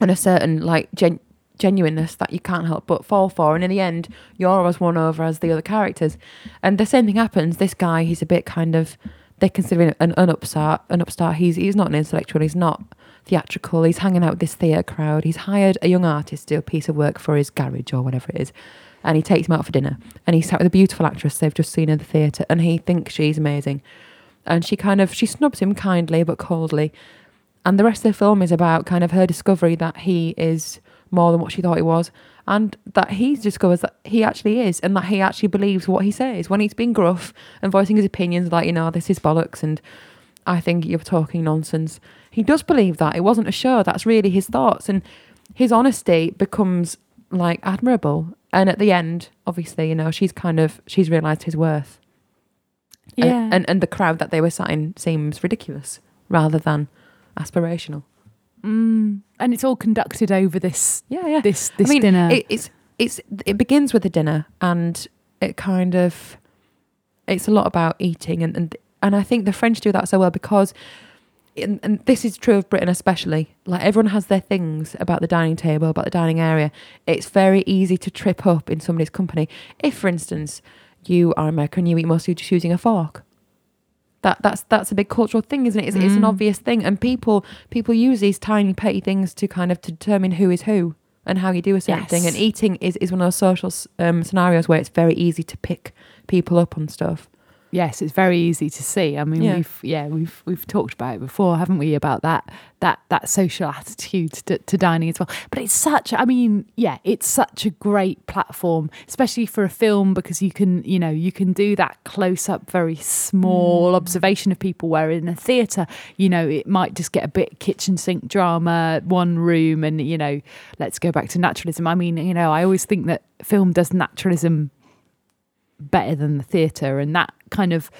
and a certain like gen- genuineness that you can't help but fall for. And in the end, you're as won over as the other characters. And the same thing happens. This guy, he's a bit kind of they consider him an, an upstart. An upstart. He's he's not an intellectual. He's not theatrical. He's hanging out with this theatre crowd. He's hired a young artist to do a piece of work for his garage or whatever it is. And he takes him out for dinner. And he's sat with a beautiful actress they've just seen in the theatre. And he thinks she's amazing. And she kind of she snubs him kindly but coldly. And the rest of the film is about kind of her discovery that he is more than what she thought he was, and that he discovers that he actually is, and that he actually believes what he says when he's being gruff and voicing his opinions, like you know this is bollocks, and I think you're talking nonsense. He does believe that it wasn't a show. That's really his thoughts, and his honesty becomes like admirable. And at the end, obviously, you know she's kind of she's realised his worth. And- yeah, and and the crowd that they were sat in seems ridiculous rather than aspirational. mm. and it's all conducted over this Yeah, yeah. this this I mean, dinner. It, it's it's it begins with a dinner, and it kind of it's a lot about eating, and and and I think the French do that so well because. And, and this is true of Britain especially. Like everyone has their things about the dining table, about the dining area. It's very easy to trip up in somebody's company. If, for instance, you are American, and you eat mostly just using a fork. That that's that's a big cultural thing, isn't it? It's, it's an Mm. obvious thing, and people people use these tiny petty things to kind of to determine who is who and how you do a certain thing. And eating is, is one of those social um, scenarios where it's very easy to pick people up on stuff. Yes, it's very easy to see. I mean, Yeah. we've yeah we've we've talked about it before, haven't we? About that that that social attitude to, to dining as well. But it's such. I mean, yeah, it's such a great platform, especially for a film because you can you know you can do that close up, very small Mm. observation of people. Where in a theatre, you know, it might just get a bit kitchen sink drama, one room, and you know, let's go back to naturalism. I mean, you know, I always think that film does naturalism better than the theatre and that kind of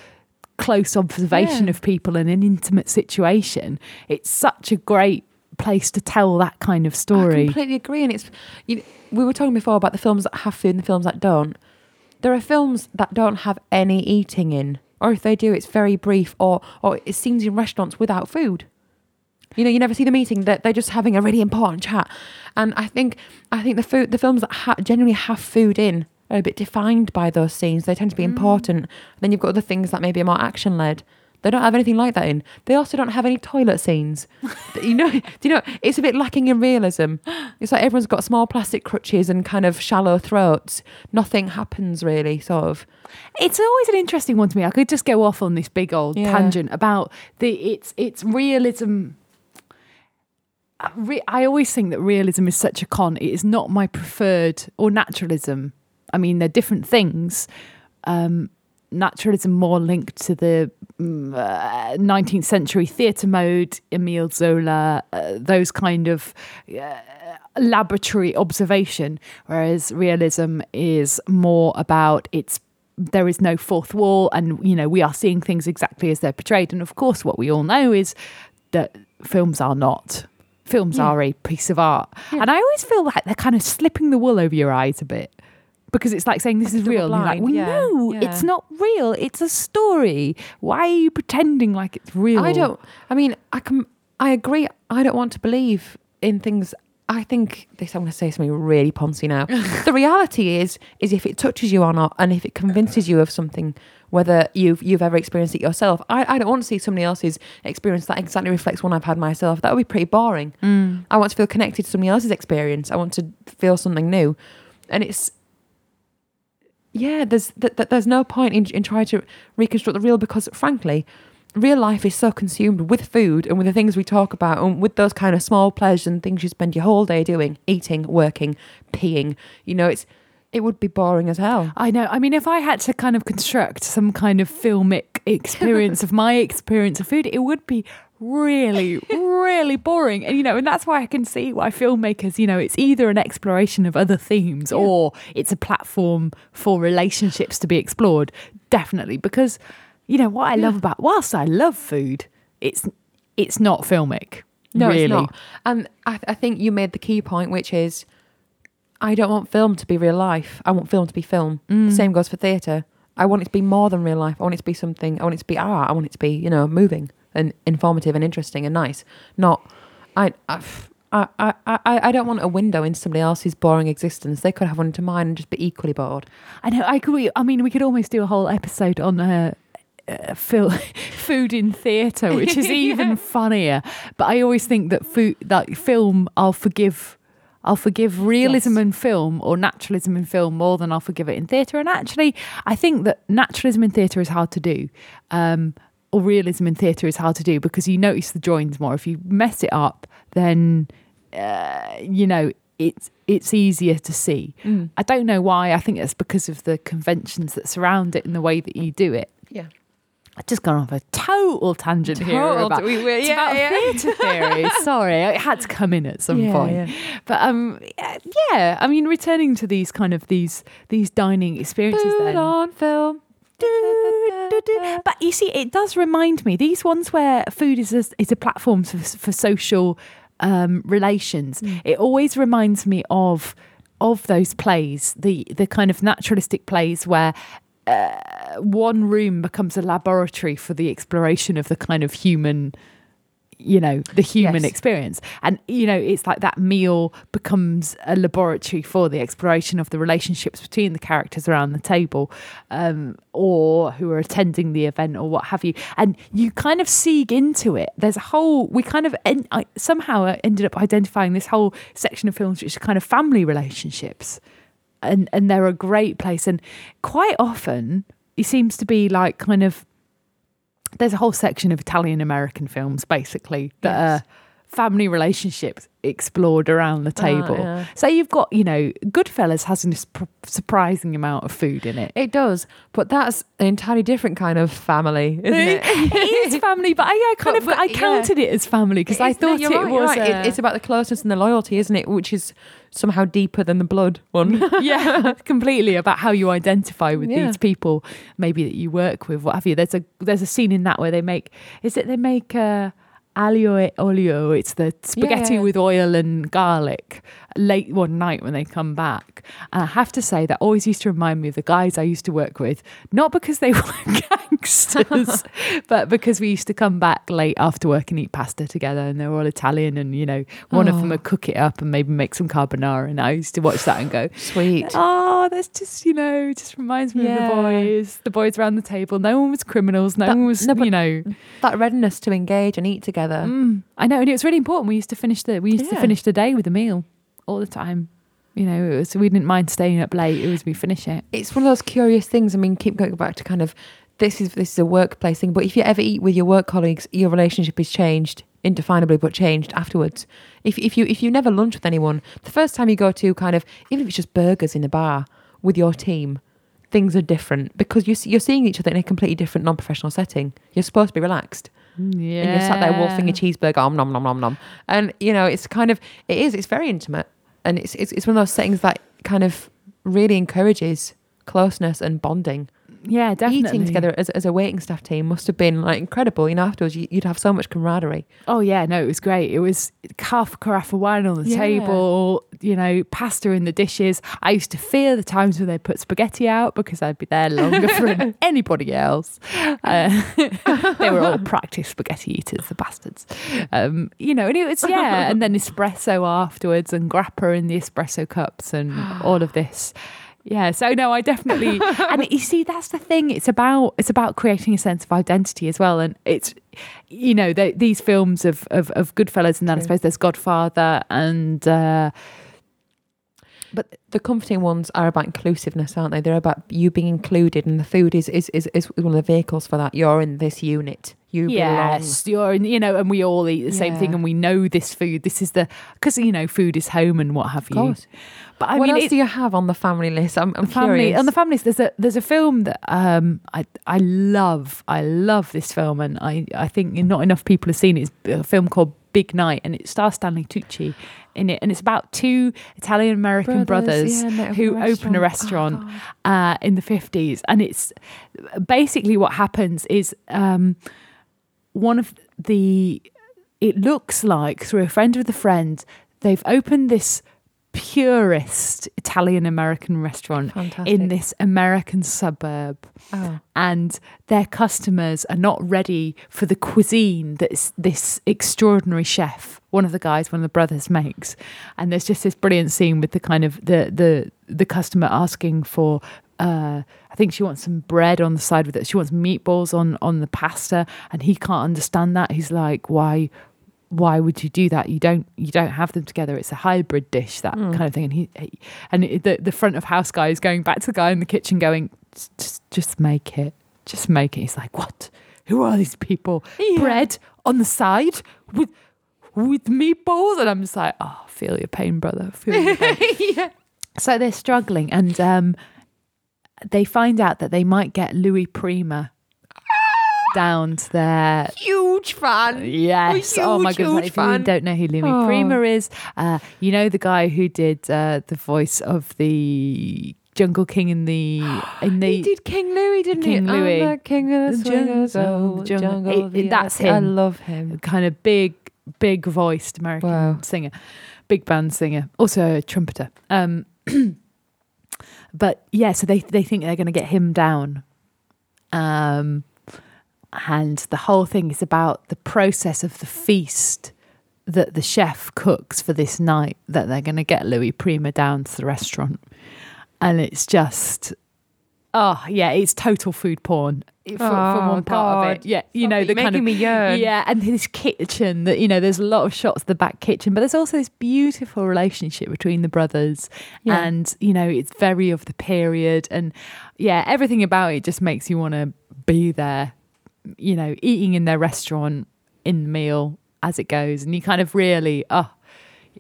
close observation Yeah. of people in an intimate situation it's such a great place to tell that kind of story. I completely agree. And it's you, we were talking before about the films that have food and the films that don't. There are films that don't have any eating in, or if they do, it's very brief, or or it seems in restaurants without food. You know, you never see them eating; they're, they're just having a really important chat. And I think I think the food, the films that ha- generally have food in, are a bit defined by those scenes. They tend to be mm. important. Then you've got other things that maybe are more action led. They don't have anything like that in. They also don't have any toilet scenes. you know, do you know? It's a bit lacking in realism. It's like everyone's got small plastic crutches and kind of shallow throats. Nothing happens really, sort of. it's always an interesting one to me i could just go off on this big old Yeah. tangent about the it's it's realism I re- I always think that realism is such a con. It is not my preferred, or naturalism. I mean, they're different things. Um, naturalism more linked to the mm, uh, 19th century theatre mode, Emile Zola, uh, those kind of uh, laboratory observation, whereas realism is more about its there is no fourth wall and you know we are seeing things exactly as they're portrayed and of course what we all know is that films are not films Yeah. are a piece of art Yeah. and i always feel like they're kind of slipping the wool over your eyes a bit because it's like saying this is Double real and you're like well yeah, no yeah. it's not real it's a story why are you pretending like it's real I don't. I mean, I can. I agree. I don't want to believe in things. I think this. I'm going to say something really poncy now. the reality is, is if it touches you or not, and if it convinces you of something, whether you've you've ever experienced it yourself. I, I don't want to see somebody else's experience that exactly reflects one I've had myself. That would be pretty boring. Mm. I want to feel connected to somebody else's experience. I want to feel something new, and it's yeah. There's th- th- there's no point in in trying to reconstruct the real because, frankly, real life is so consumed with food and with the things we talk about and with those kind of small pleasures and things you spend your whole day doing, eating, working, peeing. You know, it's it would be boring as hell. I know. I mean, if I had to kind of construct some kind of filmic experience of my experience of food, it would be really, really boring. And, you know, and that's why I can see why filmmakers, you know, it's either an exploration of other themes Yeah. or it's a platform for relationships to be explored. Definitely. Because, you know, what I love Yeah. about, whilst I love food, it's, it's not filmic. No, really. it's not. And I, I think you made the key point, which is I don't want film to be real life. I want film to be film. Mm. Same goes for theatre. I want it to be more than real life. I want it to be something. I want it to be art. I want it to be, you know, moving and informative and interesting and nice. Not, I, I, I, I, I don't want a window into somebody else's boring existence. They could have one into mine and just be equally bored. I know. I could. we- I mean, we could almost do a whole episode on uh, uh, food in theatre, which is even funnier. But I always think that food, that film, I'll forgive. I'll forgive realism Yes. in film or naturalism in film more than I'll forgive it in theatre. And actually, I think that naturalism in theatre is hard to do. Um, or realism in theatre is hard to do because you notice the joins more. If you mess it up, then uh, you know it's it's easier to see. I don't know why. I think it's because of the conventions that surround it and the way that you do it. Yeah. I've just gone off a total tangent here about, we were- yeah, about yeah. theatre theory. Sorry, it had to come in at some Yeah, point. But um, yeah, yeah, I mean, returning to these kind of these these dining experiences. Food then, on film. But you see, it does remind me these ones where food is a, is a platform for, for social um, relations. It always reminds me of of those plays, the the kind of naturalistic plays where. Uh, one room becomes a laboratory for the exploration of the kind of human you know the human Yes. experience. And you know it's like that meal becomes a laboratory for the exploration of the relationships between the characters around the table um, or who are attending the event or what have you. And you kind of seek into it. There's a whole we kind of en- I, somehow ended up identifying this whole section of films which are kind of family relationships. And and they're a great place. And quite often it seems to be like kind of there's a whole section of Italian American films basically that Yes. are family relationships explored around the Ah, table. yeah. So you've got, you know, Goodfellas has a surprising amount of food in it. It does, but that's an entirely different kind of family, isn't it? it is family, but I, I kind But- of but, I yeah. counted it as family because I thought it right, was. right. It- it's about the closeness and the loyalty, isn't it? Which is somehow deeper than the blood one. yeah, completely about how you identify with Yeah. these people, maybe that you work with, what have you. There's a there's a scene in that where they make is it they make uh, aglio e olio? It's the spaghetti yeah. with oil and garlic late one night when they come back. And I have to say that always used to remind me of the guys I used to work with, not because they were gangsters, but because we used to come back late after work and eat pasta together, and they were all Italian, and you know one of them Oh. would cook it up and maybe make some carbonara, and I used to watch that and go. Sweet. Oh, that's just you know, just reminds me of the boys. The boys around the table. No one was criminals. No That- one was, no, you know. That readiness to engage and eat together. Mm, I know, and it was really important. We used to finish the we used to finish the day with a meal all the time. You know, it was, we didn't mind staying up late. It was we finish it. It's one of those curious things. I mean, keep going back to kind of this is this is a workplace thing, but if you ever eat with your work colleagues, your relationship is changed indefinably, but changed afterwards. If if you if you never lunch with anyone, the first time you go to kind of even if it's just burgers in a bar with your team, things are different because you you're seeing each other in a completely different non-professional setting. You're supposed to be relaxed. Yeah, and you're sat there wolfing a cheeseburger, om nom nom nom nom, and you know it's kind of it is it's very intimate, and it's it's it's one of those settings that kind of really encourages closeness and bonding. Yeah, definitely. Eating together as as a waiting staff team must have been like incredible. You know, afterwards you, you'd have so much camaraderie. Oh yeah, no, it was great. It was half a carafe of wine on the Yeah. table, you know, pasta in the dishes. I used to fear the times when they put spaghetti out because I'd be there longer than anybody else. Uh, they were all practiced spaghetti eaters, the bastards. Um, you know, and it was yeah, and then espresso afterwards and grappa in the espresso cups and all of this. Yeah, so no, I definitely and you see that's the thing. It's about it's about creating a sense of identity as well, and it's you know the, these films of, of of Goodfellas, and then I suppose there's Godfather, and uh, But the comforting ones are about inclusiveness, aren't they? They're about you being included, and the food is is, is, is one of the vehicles for that. You're in this unit. you yes, you're, in- you know, and we all eat the same thing, and we know this food. This is the because you know, food is home and what have you. Belong. Of course. But I what mean, else do you have on the family list? I'm, I'm family curious. on the families there's a there's a film that um i i love i love this film and i i think not enough people have seen it it's a film called big night and it stars stanley tucci in it and it's about two italian american brothers, yeah, and they who open a Oh, restaurant God. uh, in the 50s and it's basically what happens is um, one of the it looks like through a friend of the friend they've opened this purest italian american restaurant Fantastic. in this american suburb Oh. and their customers are not ready for the cuisine that this extraordinary chef one of the guys one of the brothers makes and there's just this brilliant scene with the kind of the the the customer asking for uh, I think she wants some bread on the side with it. She wants meatballs on on the pasta, and he can't understand that. He's like, "Why, why would you do that? You don't you don't have them together. It's a hybrid dish, that Mm. kind of thing." And he, he and it, the the front of house guy is going back to the guy in the kitchen, going, "Just just make it, just make it." He's like, "What? Who are these people? Yeah. Bread on the side with." With meatballs, and I'm just like, oh, feel your pain, brother. Feel your pain. yeah. So they're struggling, and um, they find out that they might get Louis Prima down to their. Huge fan. Yes. oh my huge, goodness. huge If you don't know who Louis Oh. Prima is, uh, you know the guy who did uh, the voice of the Jungle King in the in the he did King Louie, didn't King he? Louis. I'm the king of the The swingers, jungle, oh, jungle. jungle. It- it- that's him. I love him. kind of big, big voiced American Wow. singer, big band singer, also a trumpeter. Um, but yeah, so they they think they're going to get him down. Um, and the whole thing is about the process of the feast that the chef cooks for this night that they're going to get Louis Prima down to the restaurant. And it's just, oh, yeah, it's total food porn for, for Oh, one part of it. Yeah, you know, Stop the kind of yeah, and this kitchen that you know, there's a lot of shots of the back kitchen, but there's also this beautiful relationship between the brothers, Yeah. and you know, it's very of the period, and yeah, everything about it just makes you want to be there, you know, eating in their restaurant in the meal as it goes, and you kind of really, oh,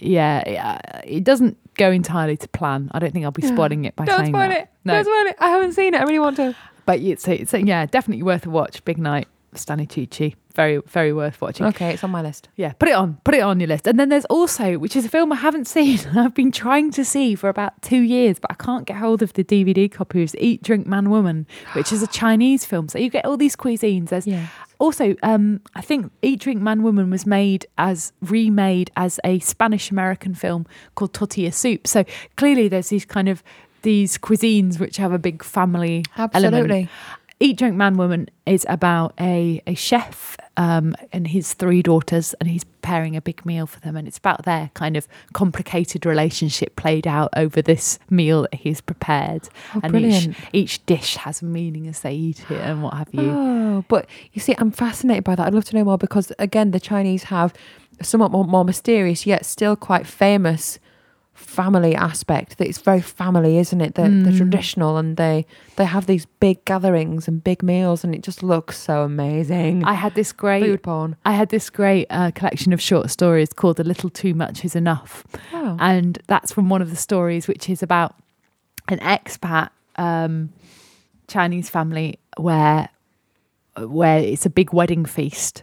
yeah, it, uh, it doesn't go entirely to plan. I don't think I'll be spoiling it by Don't saying spoil that. it. No, Don't spoil it. I haven't seen it. I really want to. but it's, it's yeah, definitely worth a watch. Big night, Stanley Tucci, very very worth watching. Okay, it's on my list. Yeah, put it on, put it on your list. And then there's also, which is a film I haven't seen, I've been trying to see for about two years, but I can't get hold of the DVD copy. Is Eat, Drink, Man, Woman, which is a Chinese film. So you get all these cuisines. There's Yeah. also, um, I think Eat, Drink, Man, Woman was made as remade as a Spanish American film called Tortilla Soup. So clearly, there's these kind of these cuisines which have a big family element. Absolutely. Eat, Drink, Man, Woman is about a, a chef um, and his three daughters, and he's preparing a big meal for them. And it's about their kind of complicated relationship played out over this meal that he's prepared. Oh, and brilliant. each, each dish has a meaning as they eat it and what have you. Oh, but you see, I'm fascinated by that. I'd love to know more because, again, the Chinese have somewhat more, more mysterious yet still quite famous family aspect. That it's very family, isn't it? They're, they're Mm. traditional and they they have these big gatherings and big meals, and it just looks so amazing. I had this great. Food porn. I had this great uh, collection of short stories called "A Little Too Much Is Enough," Wow. and that's from one of the stories, which is about an expat um, Chinese family where where it's a big wedding feast,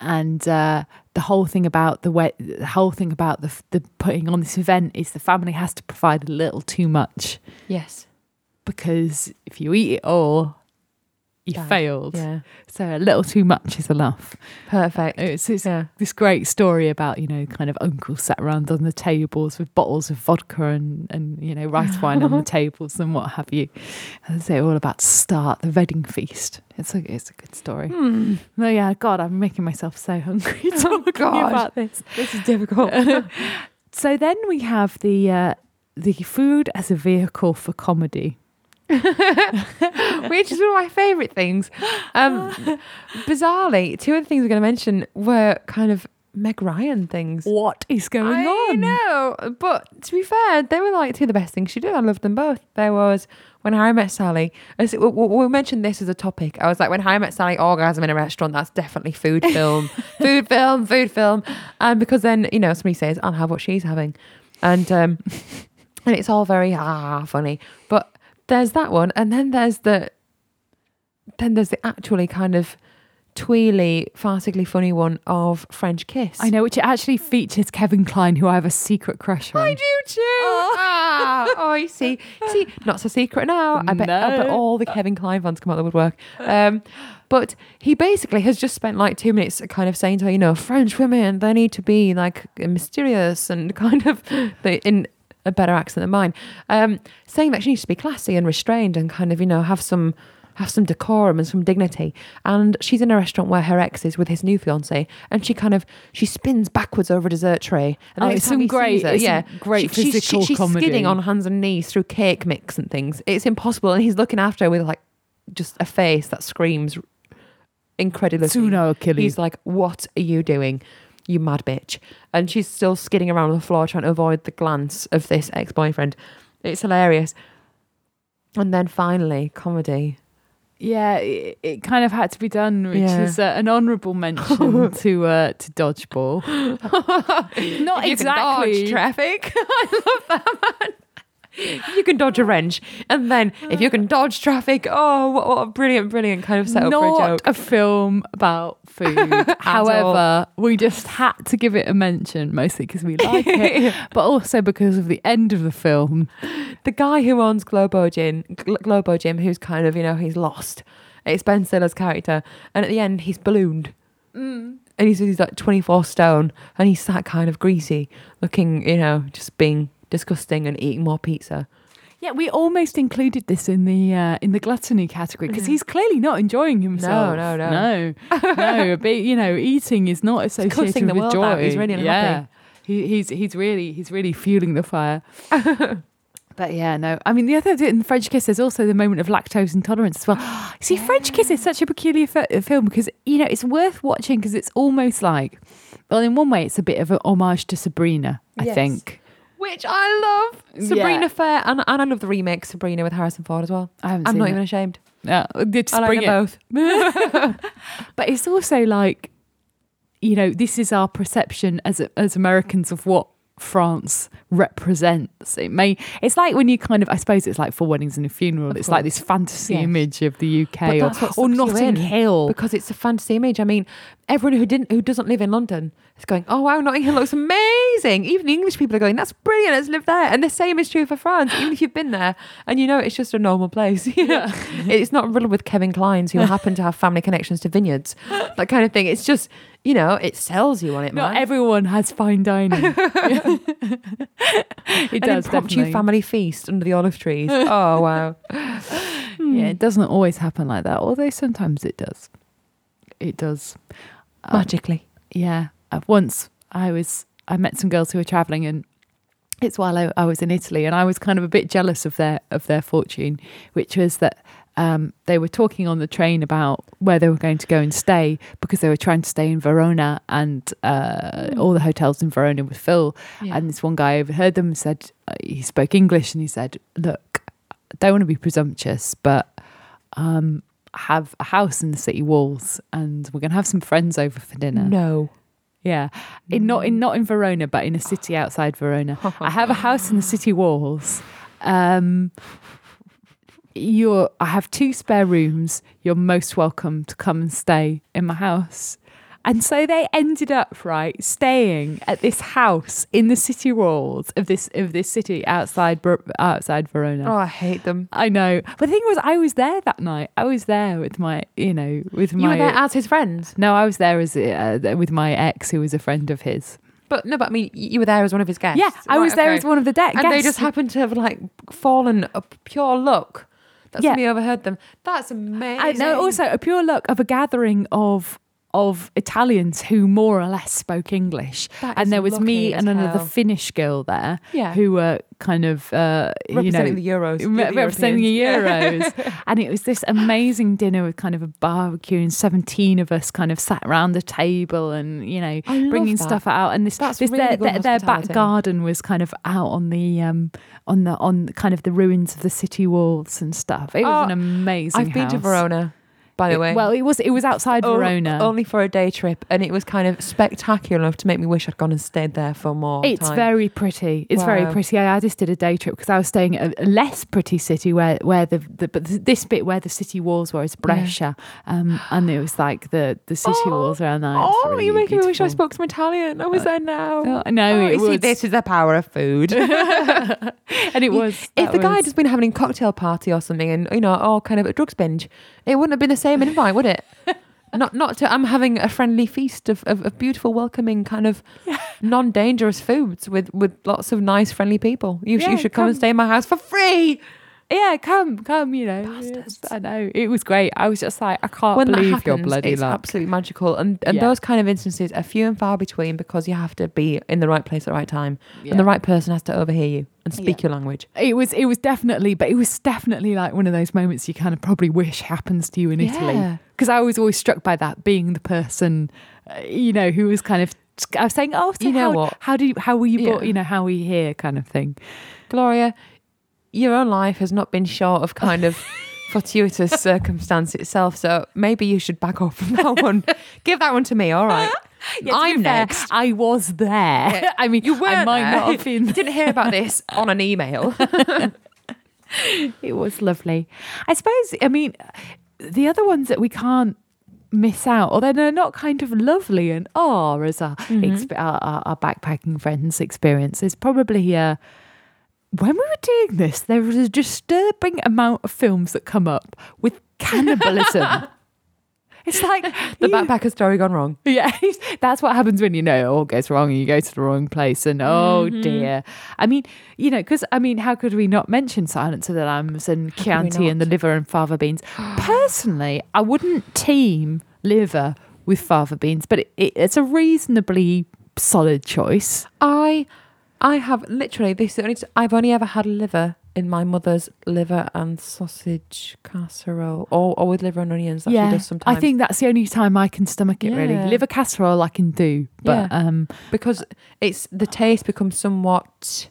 and uh, the whole thing about the we- the whole thing about the, the putting on this event is the family has to provide a little too much yes. because if you eat it all, you Bad. failed. Yeah. So a little too much is enough. Perfect. It's, it's Yeah. this great story about you know kind of uncle sat around on the tables with bottles of vodka and and you know rice wine on the tables and what have you and they're all about to start the wedding feast it's a it's a good story Hmm. no yeah god i'm making myself so hungry talking God. about this This is difficult. so then we have the uh the food as a vehicle for comedy which is one of my favourite things. Um, bizarrely, two of the things we're going to mention were kind of Meg Ryan things. What is going on? I on? know, but to be fair, they were like two of the best things she did. I loved them both. There was when Harry Met Sally. As we, we we mentioned this as a topic. I was like, when Harry Met Sally orgasm in a restaurant, that's definitely food film, food film, food film. And because then you know somebody says, "I'll have what she's having," and um, and it's all very ah funny. But there's that one, and then there's the then there's the actually kind of tweely, farcically funny one of French Kiss. I know, which it actually features Kevin Kline, who I have a secret crush on. I do too. Ah, oh, you see, see, not so secret now. I bet, I bet all the Kevin Kline fans come out of the woodwork. Um, but he basically has just spent like two minutes kind of saying to her, you know, French women, they need to be like mysterious and kind of they, in a better accent than mine, um, saying that she needs to be classy and restrained and kind of, you know, have some have some decorum and some dignity. And she's in a restaurant where her ex is with his new fiance, and she kind of she spins backwards over a dessert tray. And Oh, it's some great- it's some yeah, great she, physical she's comedy. skidding on hands and knees through cake mix and things. It's impossible, and he's looking after her with like just a face that screams incredulously. Tsuno Achilles. He's like, "What are you doing?" You mad bitch. And she's still skidding around on the floor trying to avoid the glance of this ex boyfriend. It's hilarious. And then finally, comedy. Yeah, it, it kind of had to be done, which Yeah. is uh, an honourable mention to uh, to dodgeball. Not If you can exactly. dodge traffic. I love that man. If you can dodge a wrench, and then if you can dodge traffic, oh, what, what a brilliant, brilliant kind of setup for a Not joke. a film about food. However, we just had to give it a mention, mostly because we like it, but also because of the end of the film. the guy who owns Globo Gym, Gl- Globo Gym, who's kind of, you know, he's lost. It's Ben Stiller's character, and at the end, he's ballooned. Mm. And he's, he's like 24 stone, and he's that kind of greasy, looking, you know, just being disgusting and eating more pizza. Yeah, we almost included this in the uh, in the gluttony category because he's clearly not enjoying himself. no, no. no, no. But you know, eating is not associated with world joy. out. He's really unhappy. Yeah, he, he's he's really he's really fueling the fire. But yeah, no. I mean, the other thing in French Kiss, there's also the moment of lactose intolerance as well. See, French Kiss is such a peculiar fi- film because you know it's worth watching because it's almost like, well, in one way, it's a bit of an homage to Sabrina. I Yes. think. Which I love. Sabrina Yeah. Fair, and, and I love the remix Sabrina with Harrison Ford as well. I haven't I'm not it. even ashamed. Yeah, just I like bring them it. both. But it's also like, you know, this is our perception as as Americans of what France represents. It may. It's like when you kind of. I suppose it's like Four Weddings and a Funeral. Of it's like this fantasy Yes. image of the UK or, or Notting in. Hill. because it's a fantasy image. I mean, everyone who didn't who doesn't live in London is going, "Oh wow, Notting Hill looks amazing." Even the English people are going, "That's brilliant. Let's live there." And the same is true for France. Even if you've been there and you know it's just a normal place. yeah, it's not riddled with Kevin Klines who happen to have family connections to vineyards, that kind of thing. It's just you know it sells you on it, Not man. everyone has fine dining. it An does impromptu definitely. family feast under the olive trees. Oh wow. Yeah, it doesn't always happen like that. Although sometimes it does. It does. Um, Magically. yeah uh, once i was i met some girls who were traveling and it's while I, I was in italy and i was kind of a bit jealous of their of their fortune which was that um, they were talking on the train about where they were going to go and stay because they were trying to stay in verona and uh, all the hotels in verona were full and this one guy overheard them and said uh, he spoke english and he said look i don't want to be presumptuous but um, I have a house in the city walls and we're going to have some friends over for dinner no. yeah, in not in not in Verona, but in a city outside Verona. I have a house in the city walls. Um, you're. I have two spare rooms. You're most welcome to come and stay in my house. And so they ended up right staying at this house in the city walls of this of this city outside outside Verona. Oh, I hate them. I know, but the thing was, I was there that night. I was there with my, you know, with my. You were there as his friend. no, I was there as uh, with my ex, who was a friend of his. But no, but I mean, you were there as one of his guests. Yeah, I Right, was there okay. as one of the deck and guests. they just happened to have like fallen a pure luck that Yeah. somebody overheard them. That's amazing. I know. Also, a pure luck of a gathering of of Italians who more or less spoke English. That and there was me and another hell. Finnish girl there Yeah. who were kind of, uh, you know, representing the euros, re- representing the Euros. and it was this amazing dinner with kind of a barbecue and 17 of us kind of sat around the table and, you know, bringing that. stuff out. And this, That's this really their, their, their back garden was kind of out on the, um, on the, on kind of the ruins of the city walls and stuff. It was Oh, an amazing I've been to. Verona, by the It- way. well, it was, it was outside O- Verona. only for a day trip, and it was kind of spectacular enough to make me wish I'd gone and stayed there for more. It's time. very pretty. It's very pretty. I, I just did a day trip because I was staying at a less pretty city where where the, the but this bit where the city walls were is Brescia, um, and it was like the the city Oh, walls around there. Oh, really you're making me wish I spoke some Italian. I was there now. Oh, no, Oh, it you see, this is the power of food. and it was. if the guy had just been having a cocktail party or something, and you know, all kind of a drugs binge, it wouldn't have been the same invite, would it? not, not to. I'm having a friendly feast of, of, of beautiful, welcoming, kind of non-dangerous foods with with lots of nice, friendly people. You, Yeah, you should come, and stay in my house for free. yeah, come, come, you know. Bastards. I know it was great. I was just like, I can't when that believe happens, your bloody it's luck. absolutely magical. And and Yeah. those kind of instances are few and far between because you have to be in the right place at the right time, Yeah. and the right person has to overhear you and speak Yeah. your language. It was it was definitely, but it was definitely like one of those moments you kind of probably wish happens to you in Italy. Because I was always struck by that being the person, uh, you know, who was kind of. I was saying, oh, so You know how, what? How do you, how were you brought? Yeah. You know, how are you here? Kind of thing. Gloria, your own life has not been short of kind of fortuitous circumstance itself. So maybe you should back off from that one. Give that one to me. All right. Yeah, I'm next. I was there. I mean, You were I might there. not have been. Didn't hear about this on an email. It was lovely. I suppose. I mean, the other ones that we can't miss out, although they're not kind of lovely and are as our, Mm-hmm. exp- our, our, our backpacking friends' experience, is probably uh, when we were doing this, there was a disturbing amount of films that come up with cannibalism. It's like the you- backpacker story gone wrong. Yeah, that's what happens when you know it all goes wrong and you go to the wrong place. And oh Mm-hmm. dear, I mean, you know, because I mean, how could we not mention Silence of the Lambs and Chianti and the liver and fava beans? Personally, I wouldn't team liver with fava beans, but it, it, it's a reasonably solid choice. I I have literally this. only I've only ever had liver in my mother's liver and sausage casserole, or, or with liver and onions. That she yeah, does sometimes. I think that's the only time I can stomach it. Yeah. Really, liver casserole I can do, but um, because it's the taste becomes somewhat.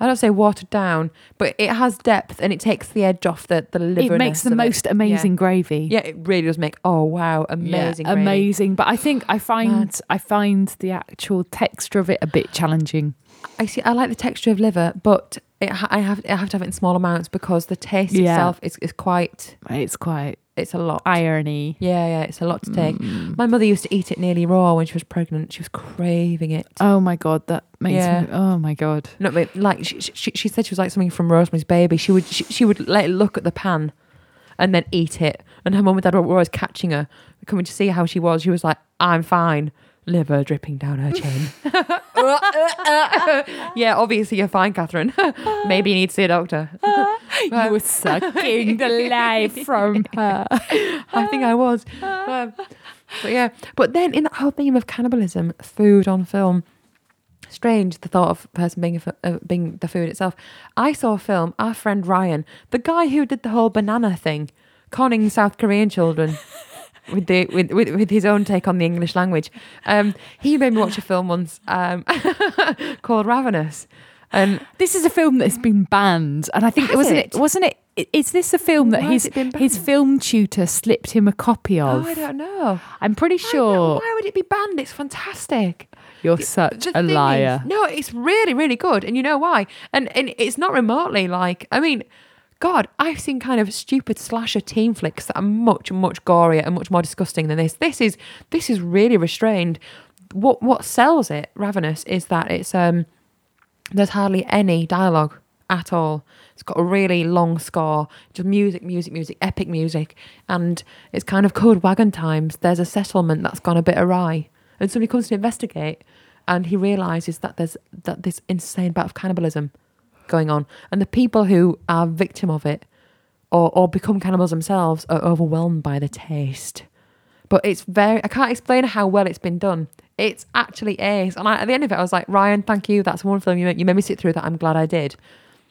I don't say watered down, but it has depth and it takes the edge off the the liver. it makes the most amazing gravy. Yeah, it really does make. Oh wow, Yeah, amazing, gravy. amazing. But I think I find I find the actual texture of it a bit challenging. I see. I like the texture of liver, but it, I have I have to have it in small amounts because the taste Yeah. itself is, is quite. It's quite It's a lot. irony. Yeah, yeah, it's a lot to take. Mm. My mother used to eat it nearly raw when she was pregnant. She was craving it. Oh my god, that makes Yeah. me. Oh my god. No, but like she, she, she said, she was like something from Rosemary's Baby. She would she, she would let it look at the pan, and then eat it. And her mum and dad were always catching her, coming to see how she was. She was like, "I'm fine." Liver dripping down her chin. yeah, obviously you're fine, Catherine. Maybe you need to see a doctor. you were sucking the life from her. I think I was. Um, but yeah, but then in that whole theme of cannibalism, food on film, strange the thought of a person being a, uh, being the food itself. I saw a film. Our friend Ryan, the guy who did the whole banana thing, conning South Korean children. With the with, with with his own take on the English language, um, he made me watch a film once um, called Ravenous, and This is a film that's been banned, and I think wasn't it? it? Wasn't it is this a film that Why his his film tutor slipped him a copy of? oh? I don't know. I'm pretty sure Why would it be banned? It's fantastic. you're such The a thing is- liar. no, it's really, really good, and you know why? And and it's not remotely like I mean, God, I've seen kind of stupid slasher teen flicks that are much, much gorier and much more disgusting than this. This is this is really restrained. What what sells it, Ravenous, is that it's um there's hardly any dialogue at all. It's got a really long score, just music, music, music, epic music, and it's kind of called Wagon Times. There's a settlement that's gone a bit awry, and somebody comes to investigate, and he realizes that there's that this insane bout of cannibalism going on, and the people who are victim of it or or become cannibals themselves are overwhelmed by the taste. but it's very. I can't explain how well it's been done. It's actually ace. And I, at the end of it, I was like, Ryan, thank you. That's one film you made, you made me sit through that. I'm glad I did.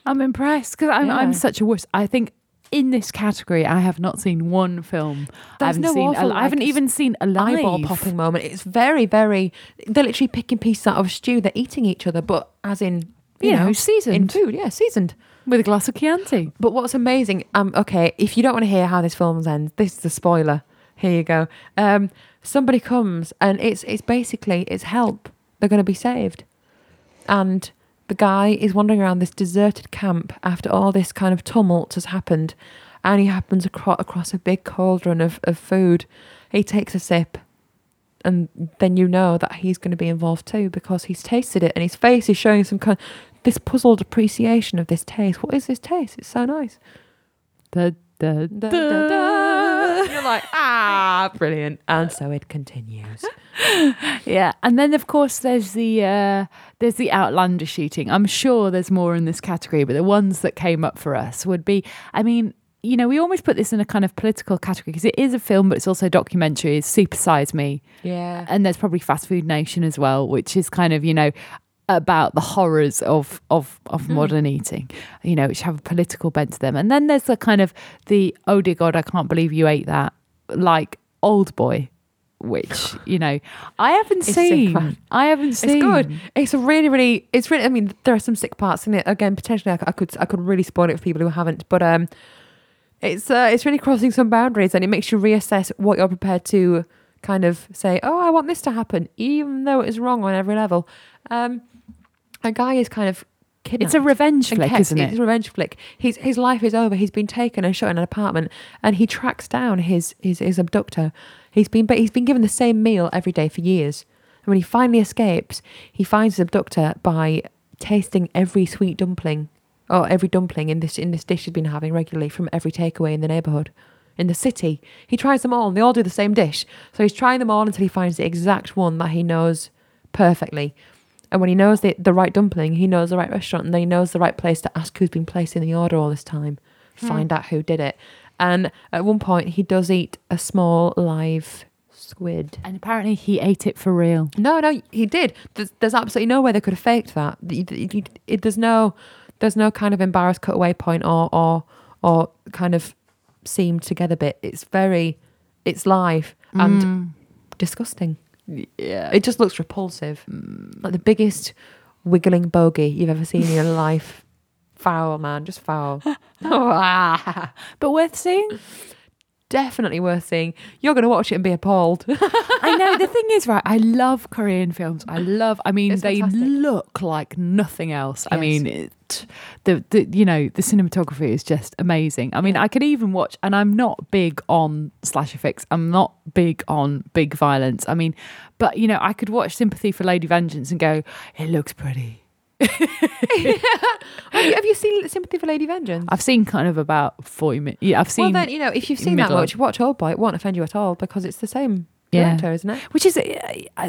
I'm impressed because I'm, Yeah. I'm such a wuss. I think in this category, I have not seen one film. I There's haven't no seen. awful, I haven't even seen Alive. Eyeball popping moment. It's very, very. They're literally picking pieces out of a stew. They're eating each other, but as in, you, You know, know, seasoned in food. Yeah, seasoned. with a glass of Chianti. But what's amazing, um, okay, if you don't want to hear how this film ends, this is a spoiler. Here you go. Um, somebody comes and it's it's basically it's help. They're going to be saved, and the guy is wandering around this deserted camp after all this kind of tumult has happened, and he happens across across a big cauldron of of food. He takes a sip. And then you know that he's going to be involved too because he's tasted it and his face is showing some kind this puzzled appreciation of this taste. What is this taste? It's so nice. Da, da, Da. You're like, ah, brilliant. And so it continues. Yeah, and then of course there's the uh, there's the Outlander shooting. I'm sure there's more in this category, but the ones that came up for us would be. I mean, you know, we almost put this in a kind of political category because it is a film, but it's also a documentary. It's Super Size Me, Yeah. and there's probably Fast Food Nation as well, which is kind of you know about the horrors of of of Hmm. modern eating, you know, which have a political bent to them. And then there's the kind of the oh dear god, I can't believe you ate that, like Old Boy, which you know I haven't It's seen. I haven't seen. It's good. It's a really, really. It's really. I mean, there are some sick parts in it. Again, potentially, I, I could, I could really spoil it for people who haven't. But um, it's uh, it's really crossing some boundaries, and it makes you reassess what you're prepared to kind of say. Oh, I want this to happen, even though it is wrong on every level. Um, a guy is kind of kidnapped. It's a revenge flick, kept- isn't it? It's a revenge flick. His his life is over. He's been taken and shot in an apartment, and he tracks down his his, his abductor. He's been but he's been given the same meal every day for years. And when he finally escapes, he finds his abductor by tasting every sweet dumpling or every dumpling in this in this dish he's been having regularly from every takeaway in the neighborhood. In the city, he tries them all, and they all do the same dish. So he's trying them all until he finds the exact one that he knows perfectly. And when he knows the, the right dumpling, he knows the right restaurant, and then he knows the right place to ask who's been placing the order all this time. Find out who did it. And at one point, he does eat a small live squid. And apparently he ate it for real. No, no, he did. There's, there's absolutely no way they could have faked that. There's no, there's no kind of embarrassed cutaway point or or or kind of seamed together bit. It's very, it's live and Mm. disgusting. Yeah. It just looks repulsive. Mm. Like the biggest wiggling bogey you've ever seen in your life. Foul, man, just foul. but worth seeing. Definitely worth seeing. You're going to watch it and be appalled. I know. The thing is, right? I love Korean films. I love. I mean, It's they fantastic. look like nothing else. I mean, it, the the you know the cinematography is just amazing. I mean, I could even watch, and I'm not big on slasher flicks. I'm not big on big violence. I mean, but you know, I could watch Sympathy for Lady Vengeance and go, it looks pretty. have, you, seen Sympathy for Lady Vengeance? I've seen kind of about forty minutes. Yeah, I've seen. well, then, you know, if you've seen that much, watch Old Boy. It won't offend you at all because it's the same Yeah. director, isn't it? which is uh,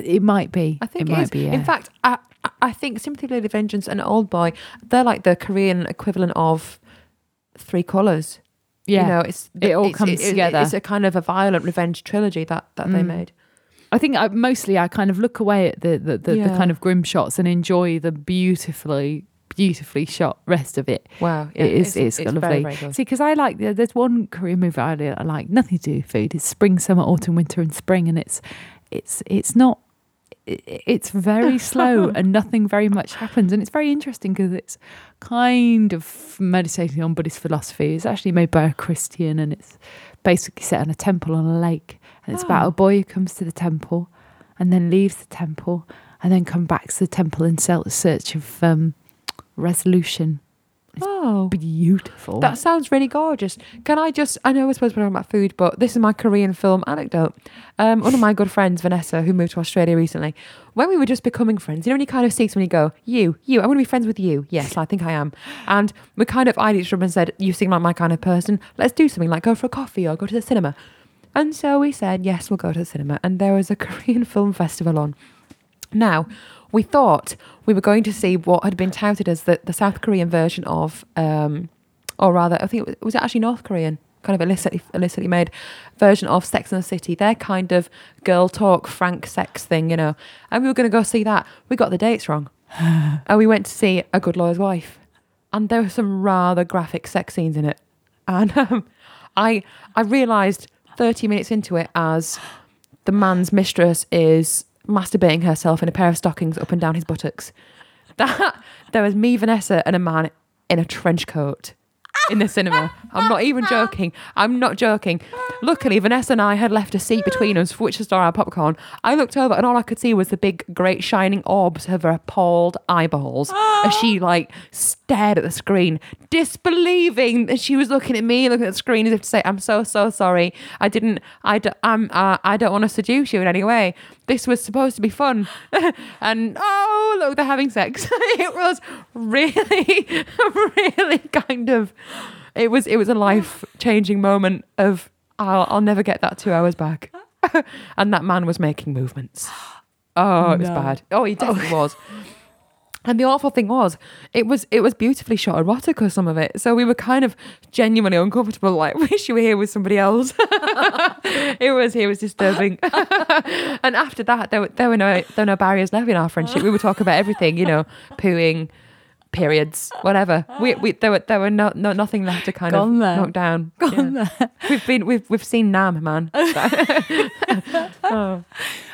it might be. I think it it might is. be. Yeah. In fact, I, I- think Sympathy for Lady Vengeance and Old Boy, they're like the Korean equivalent of Three Colours. yeah. You know, it's It all it's- comes together. It's a kind of a violent revenge trilogy that, that they Mm. made. I think I, mostly I kind of look away at the the, the, the kind of grim shots and enjoy the beautifully beautifully shot rest of it. Wow, It is- it's very, lovely. very good. See, because I like the- there's one Korean movie I, I like nothing to do with food. It's spring, summer, autumn, winter, and spring, and it's it's it's not. It's very slow and nothing very much happens, and it's very interesting because it's kind of meditating on Buddhist philosophy. It's actually made by a Christian, and it's basically set on a temple on a lake, and it's about Oh. a boy who comes to the temple, and then leaves the temple, and then come back to the temple in search of um, resolution. Oh, Beautiful. that sounds really gorgeous. Can I just, I know we're supposed to be talking about food, but this is my Korean film anecdote. Um, one of my good friends, Vanessa, who moved to Australia recently, when we were just becoming friends, you know, when you kind of see when you go, you, you, I want to be friends with you. Yes, I think I am. And we kind of eyed each other and said, you seem like my kind of person. Let's do something like go for a coffee or go to the cinema. And so we said, yes, we'll go to the cinema. And there was a Korean film festival on. Now, we thought we were going to see what had been touted as the, the South Korean version of, um, or rather, I think it was, was it actually North Korean? kind of illicitly, illicitly made version of Sex and the City. Their kind of girl talk, frank sex thing, you know. And we were going to go see that. We got the dates wrong. and we went to see A Good Lawyer's Wife. And there were some rather graphic sex scenes in it. And um, I, I realised 30 minutes into it as the man's mistress is masturbating herself in a pair of stockings up and down his buttocks. That there was me, Vanessa, and a man in a trench coat in the cinema. I'm not even joking. I'm not joking. Luckily, Vanessa and I had left a seat between us for which to store our popcorn. I looked over and all I could see was the big, great shining orbs of her appalled eyeballs as she like stared at the screen, disbelieving that she was looking at me, looking at the screen as if to say, "I'm so so sorry. I didn't. I d- I'm. Uh, I don't want to seduce you in any way. This was supposed to be fun." and oh look, they're having sex. it was really, really kind of. It was. It was a life changing moment of. I'll, I'll never get that two hours back. and that man was making movements. Oh, it was No. bad. Oh, he definitely oh. was. And the awful thing was, it was it was beautifully shot erotica, some of it. So we were kind of genuinely uncomfortable. Like, wish you were here with somebody else. it was it was disturbing. and after that, there were there were no there were no barriers left in our friendship. We would talk about everything, you know, pooing, periods, whatever. We, we there were there were no, no nothing left to kind Gone of there. knock down. Gone Yeah. We've been we've we've seen Nam, man. oh.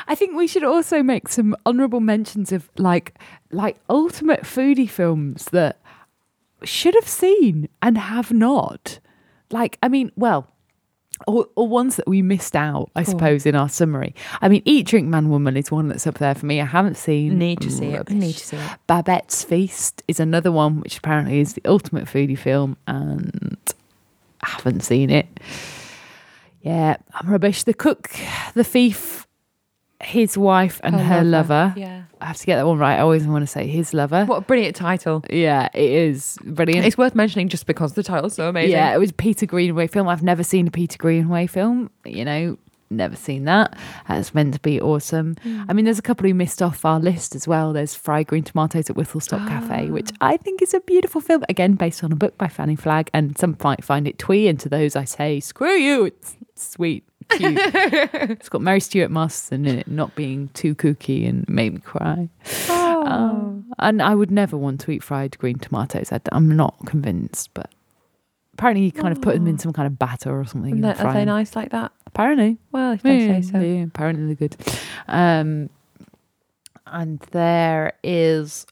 I think we should also make some honourable mentions of like like ultimate foodie films that should have seen and have not. Like, I mean, well, or, or ones that we missed out, I suppose, in our summary. I mean, Eat, Drink, Man, Woman is one that's up there for me. I haven't seen. Need to see it. Need to see it. Babette's Feast is another one, which apparently is the ultimate foodie film, and I haven't seen it. Yeah, I'm rubbish. The cook, the thief, his wife, and her, lover. Yeah. I have to get that one right. I always want to say his lover. What a brilliant title. Yeah, it is brilliant. It's worth mentioning just because the title's so amazing. Yeah, it was Peter Greenaway film. I've never seen a Peter Greenaway film. You know, never seen that. It's meant to be awesome. Hmm. I mean, there's a couple who missed off our list as well. There's Fried Green Tomatoes at Whistlestop Cafe, which I think is a beautiful film. Again, based on a book by Fanny Flagg, and some might find it twee. And to those, I say, screw you. It's sweet. Cute. it's got Mary Stuart Masterson in it, not being too kooky and made me cry. Oh. Um, and I would never want to eat fried green tomatoes. I, am not convinced, but apparently you kind of put them in some kind of batter or something. And and they, are they 'em. nice like that? Apparently, Well, if they yeah, say so. yeah, apparently they're good. Um, and there is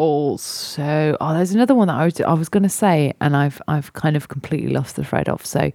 also oh, there's another one that I was I was going to say, and I've I've kind of completely lost the thread of. So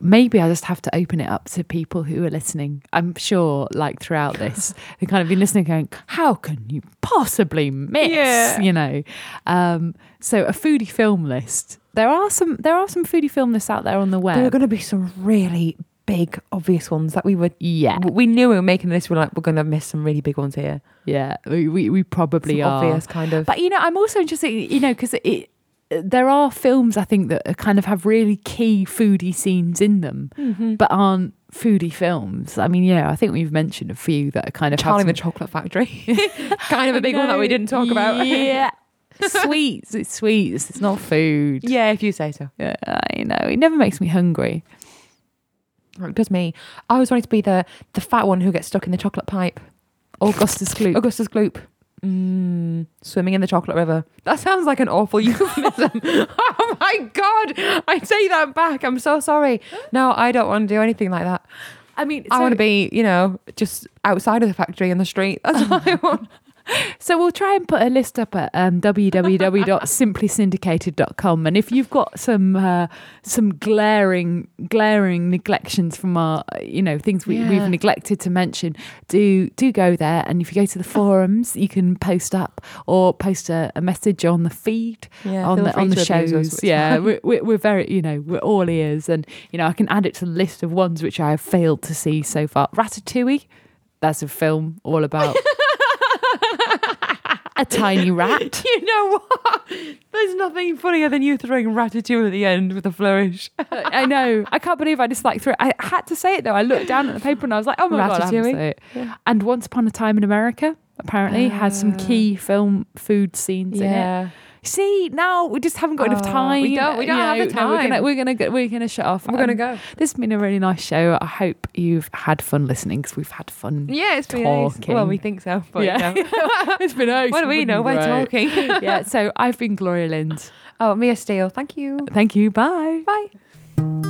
maybe I just have to open it up to people who are listening. I'm sure, like throughout this, they kind of been listening, going, "How can you possibly miss?" Yeah. You know. Um, so a foodie film list. There are some there are some foodie film lists out there on the web. There are going to be some really big, obvious ones that we would. yeah, We knew we were making this. We're like, we're going to miss some really big ones here. yeah, we we, we probably Some are. obvious kind of. But you know, I'm also interested, you know, because it there are films I think that kind of have really key foodie scenes in them, Mhm. but aren't foodie films. I mean, yeah, I think we've mentioned a few that are kind of Charlie and the Chocolate Factory. kind of a big one that we didn't talk about. Yeah, sweets. It's sweets. It's not food. yeah, if you say so. Yeah, I know. It never makes me hungry. Does me. I always wanted to be the the fat one who gets stuck in the chocolate pipe. Augustus Gloop. Augustus Gloop. Mm, swimming in the chocolate river. That sounds like an awful euphemism. oh my god! I take that back. I'm so sorry. No, I don't want to do anything like that. I mean, I want to be, you know, just outside of the factory in the street. That's what I want. So we'll try and put a list up at um, www.simplysyndicated.com, and if you've got some uh, some glaring glaring neglections from our, you know, things we, Yeah. we've neglected to mention, do do go there. And if you go to the forums, you can post up or post a, a message on the feed Yeah, on the on the to abuse us, shows. Yeah, we're, we're we're very you know we're all ears, and you know I can add it to the list of ones which I have failed to see so far. Ratatouille, that's a film all about a tiny rat. you know what? There's nothing funnier than you throwing ratatouille at the end with a flourish. I know. I can't believe I just like threw it. I had to say it though. I looked down at the paper and I was like, oh my god, I have to Ratatouille? say it. And Once Upon a Time in America apparently has some Ah. key film food scenes in it. See, now we just haven't got enough Oh, time. we don't- we you don't have the no, we're gonna time. we're gonna go, we're gonna shut off. We're gonna Um, go. This has been a really nice show. I hope you've had fun listening because we've had fun. Yeah, it's been nice. Well, we think so. But Yeah. you know. it's been nice. what do we know? We're talking. yeah. So I've been Gloria Lindh. oh, Mia Steel. Thank you. Thank you. Bye. Bye.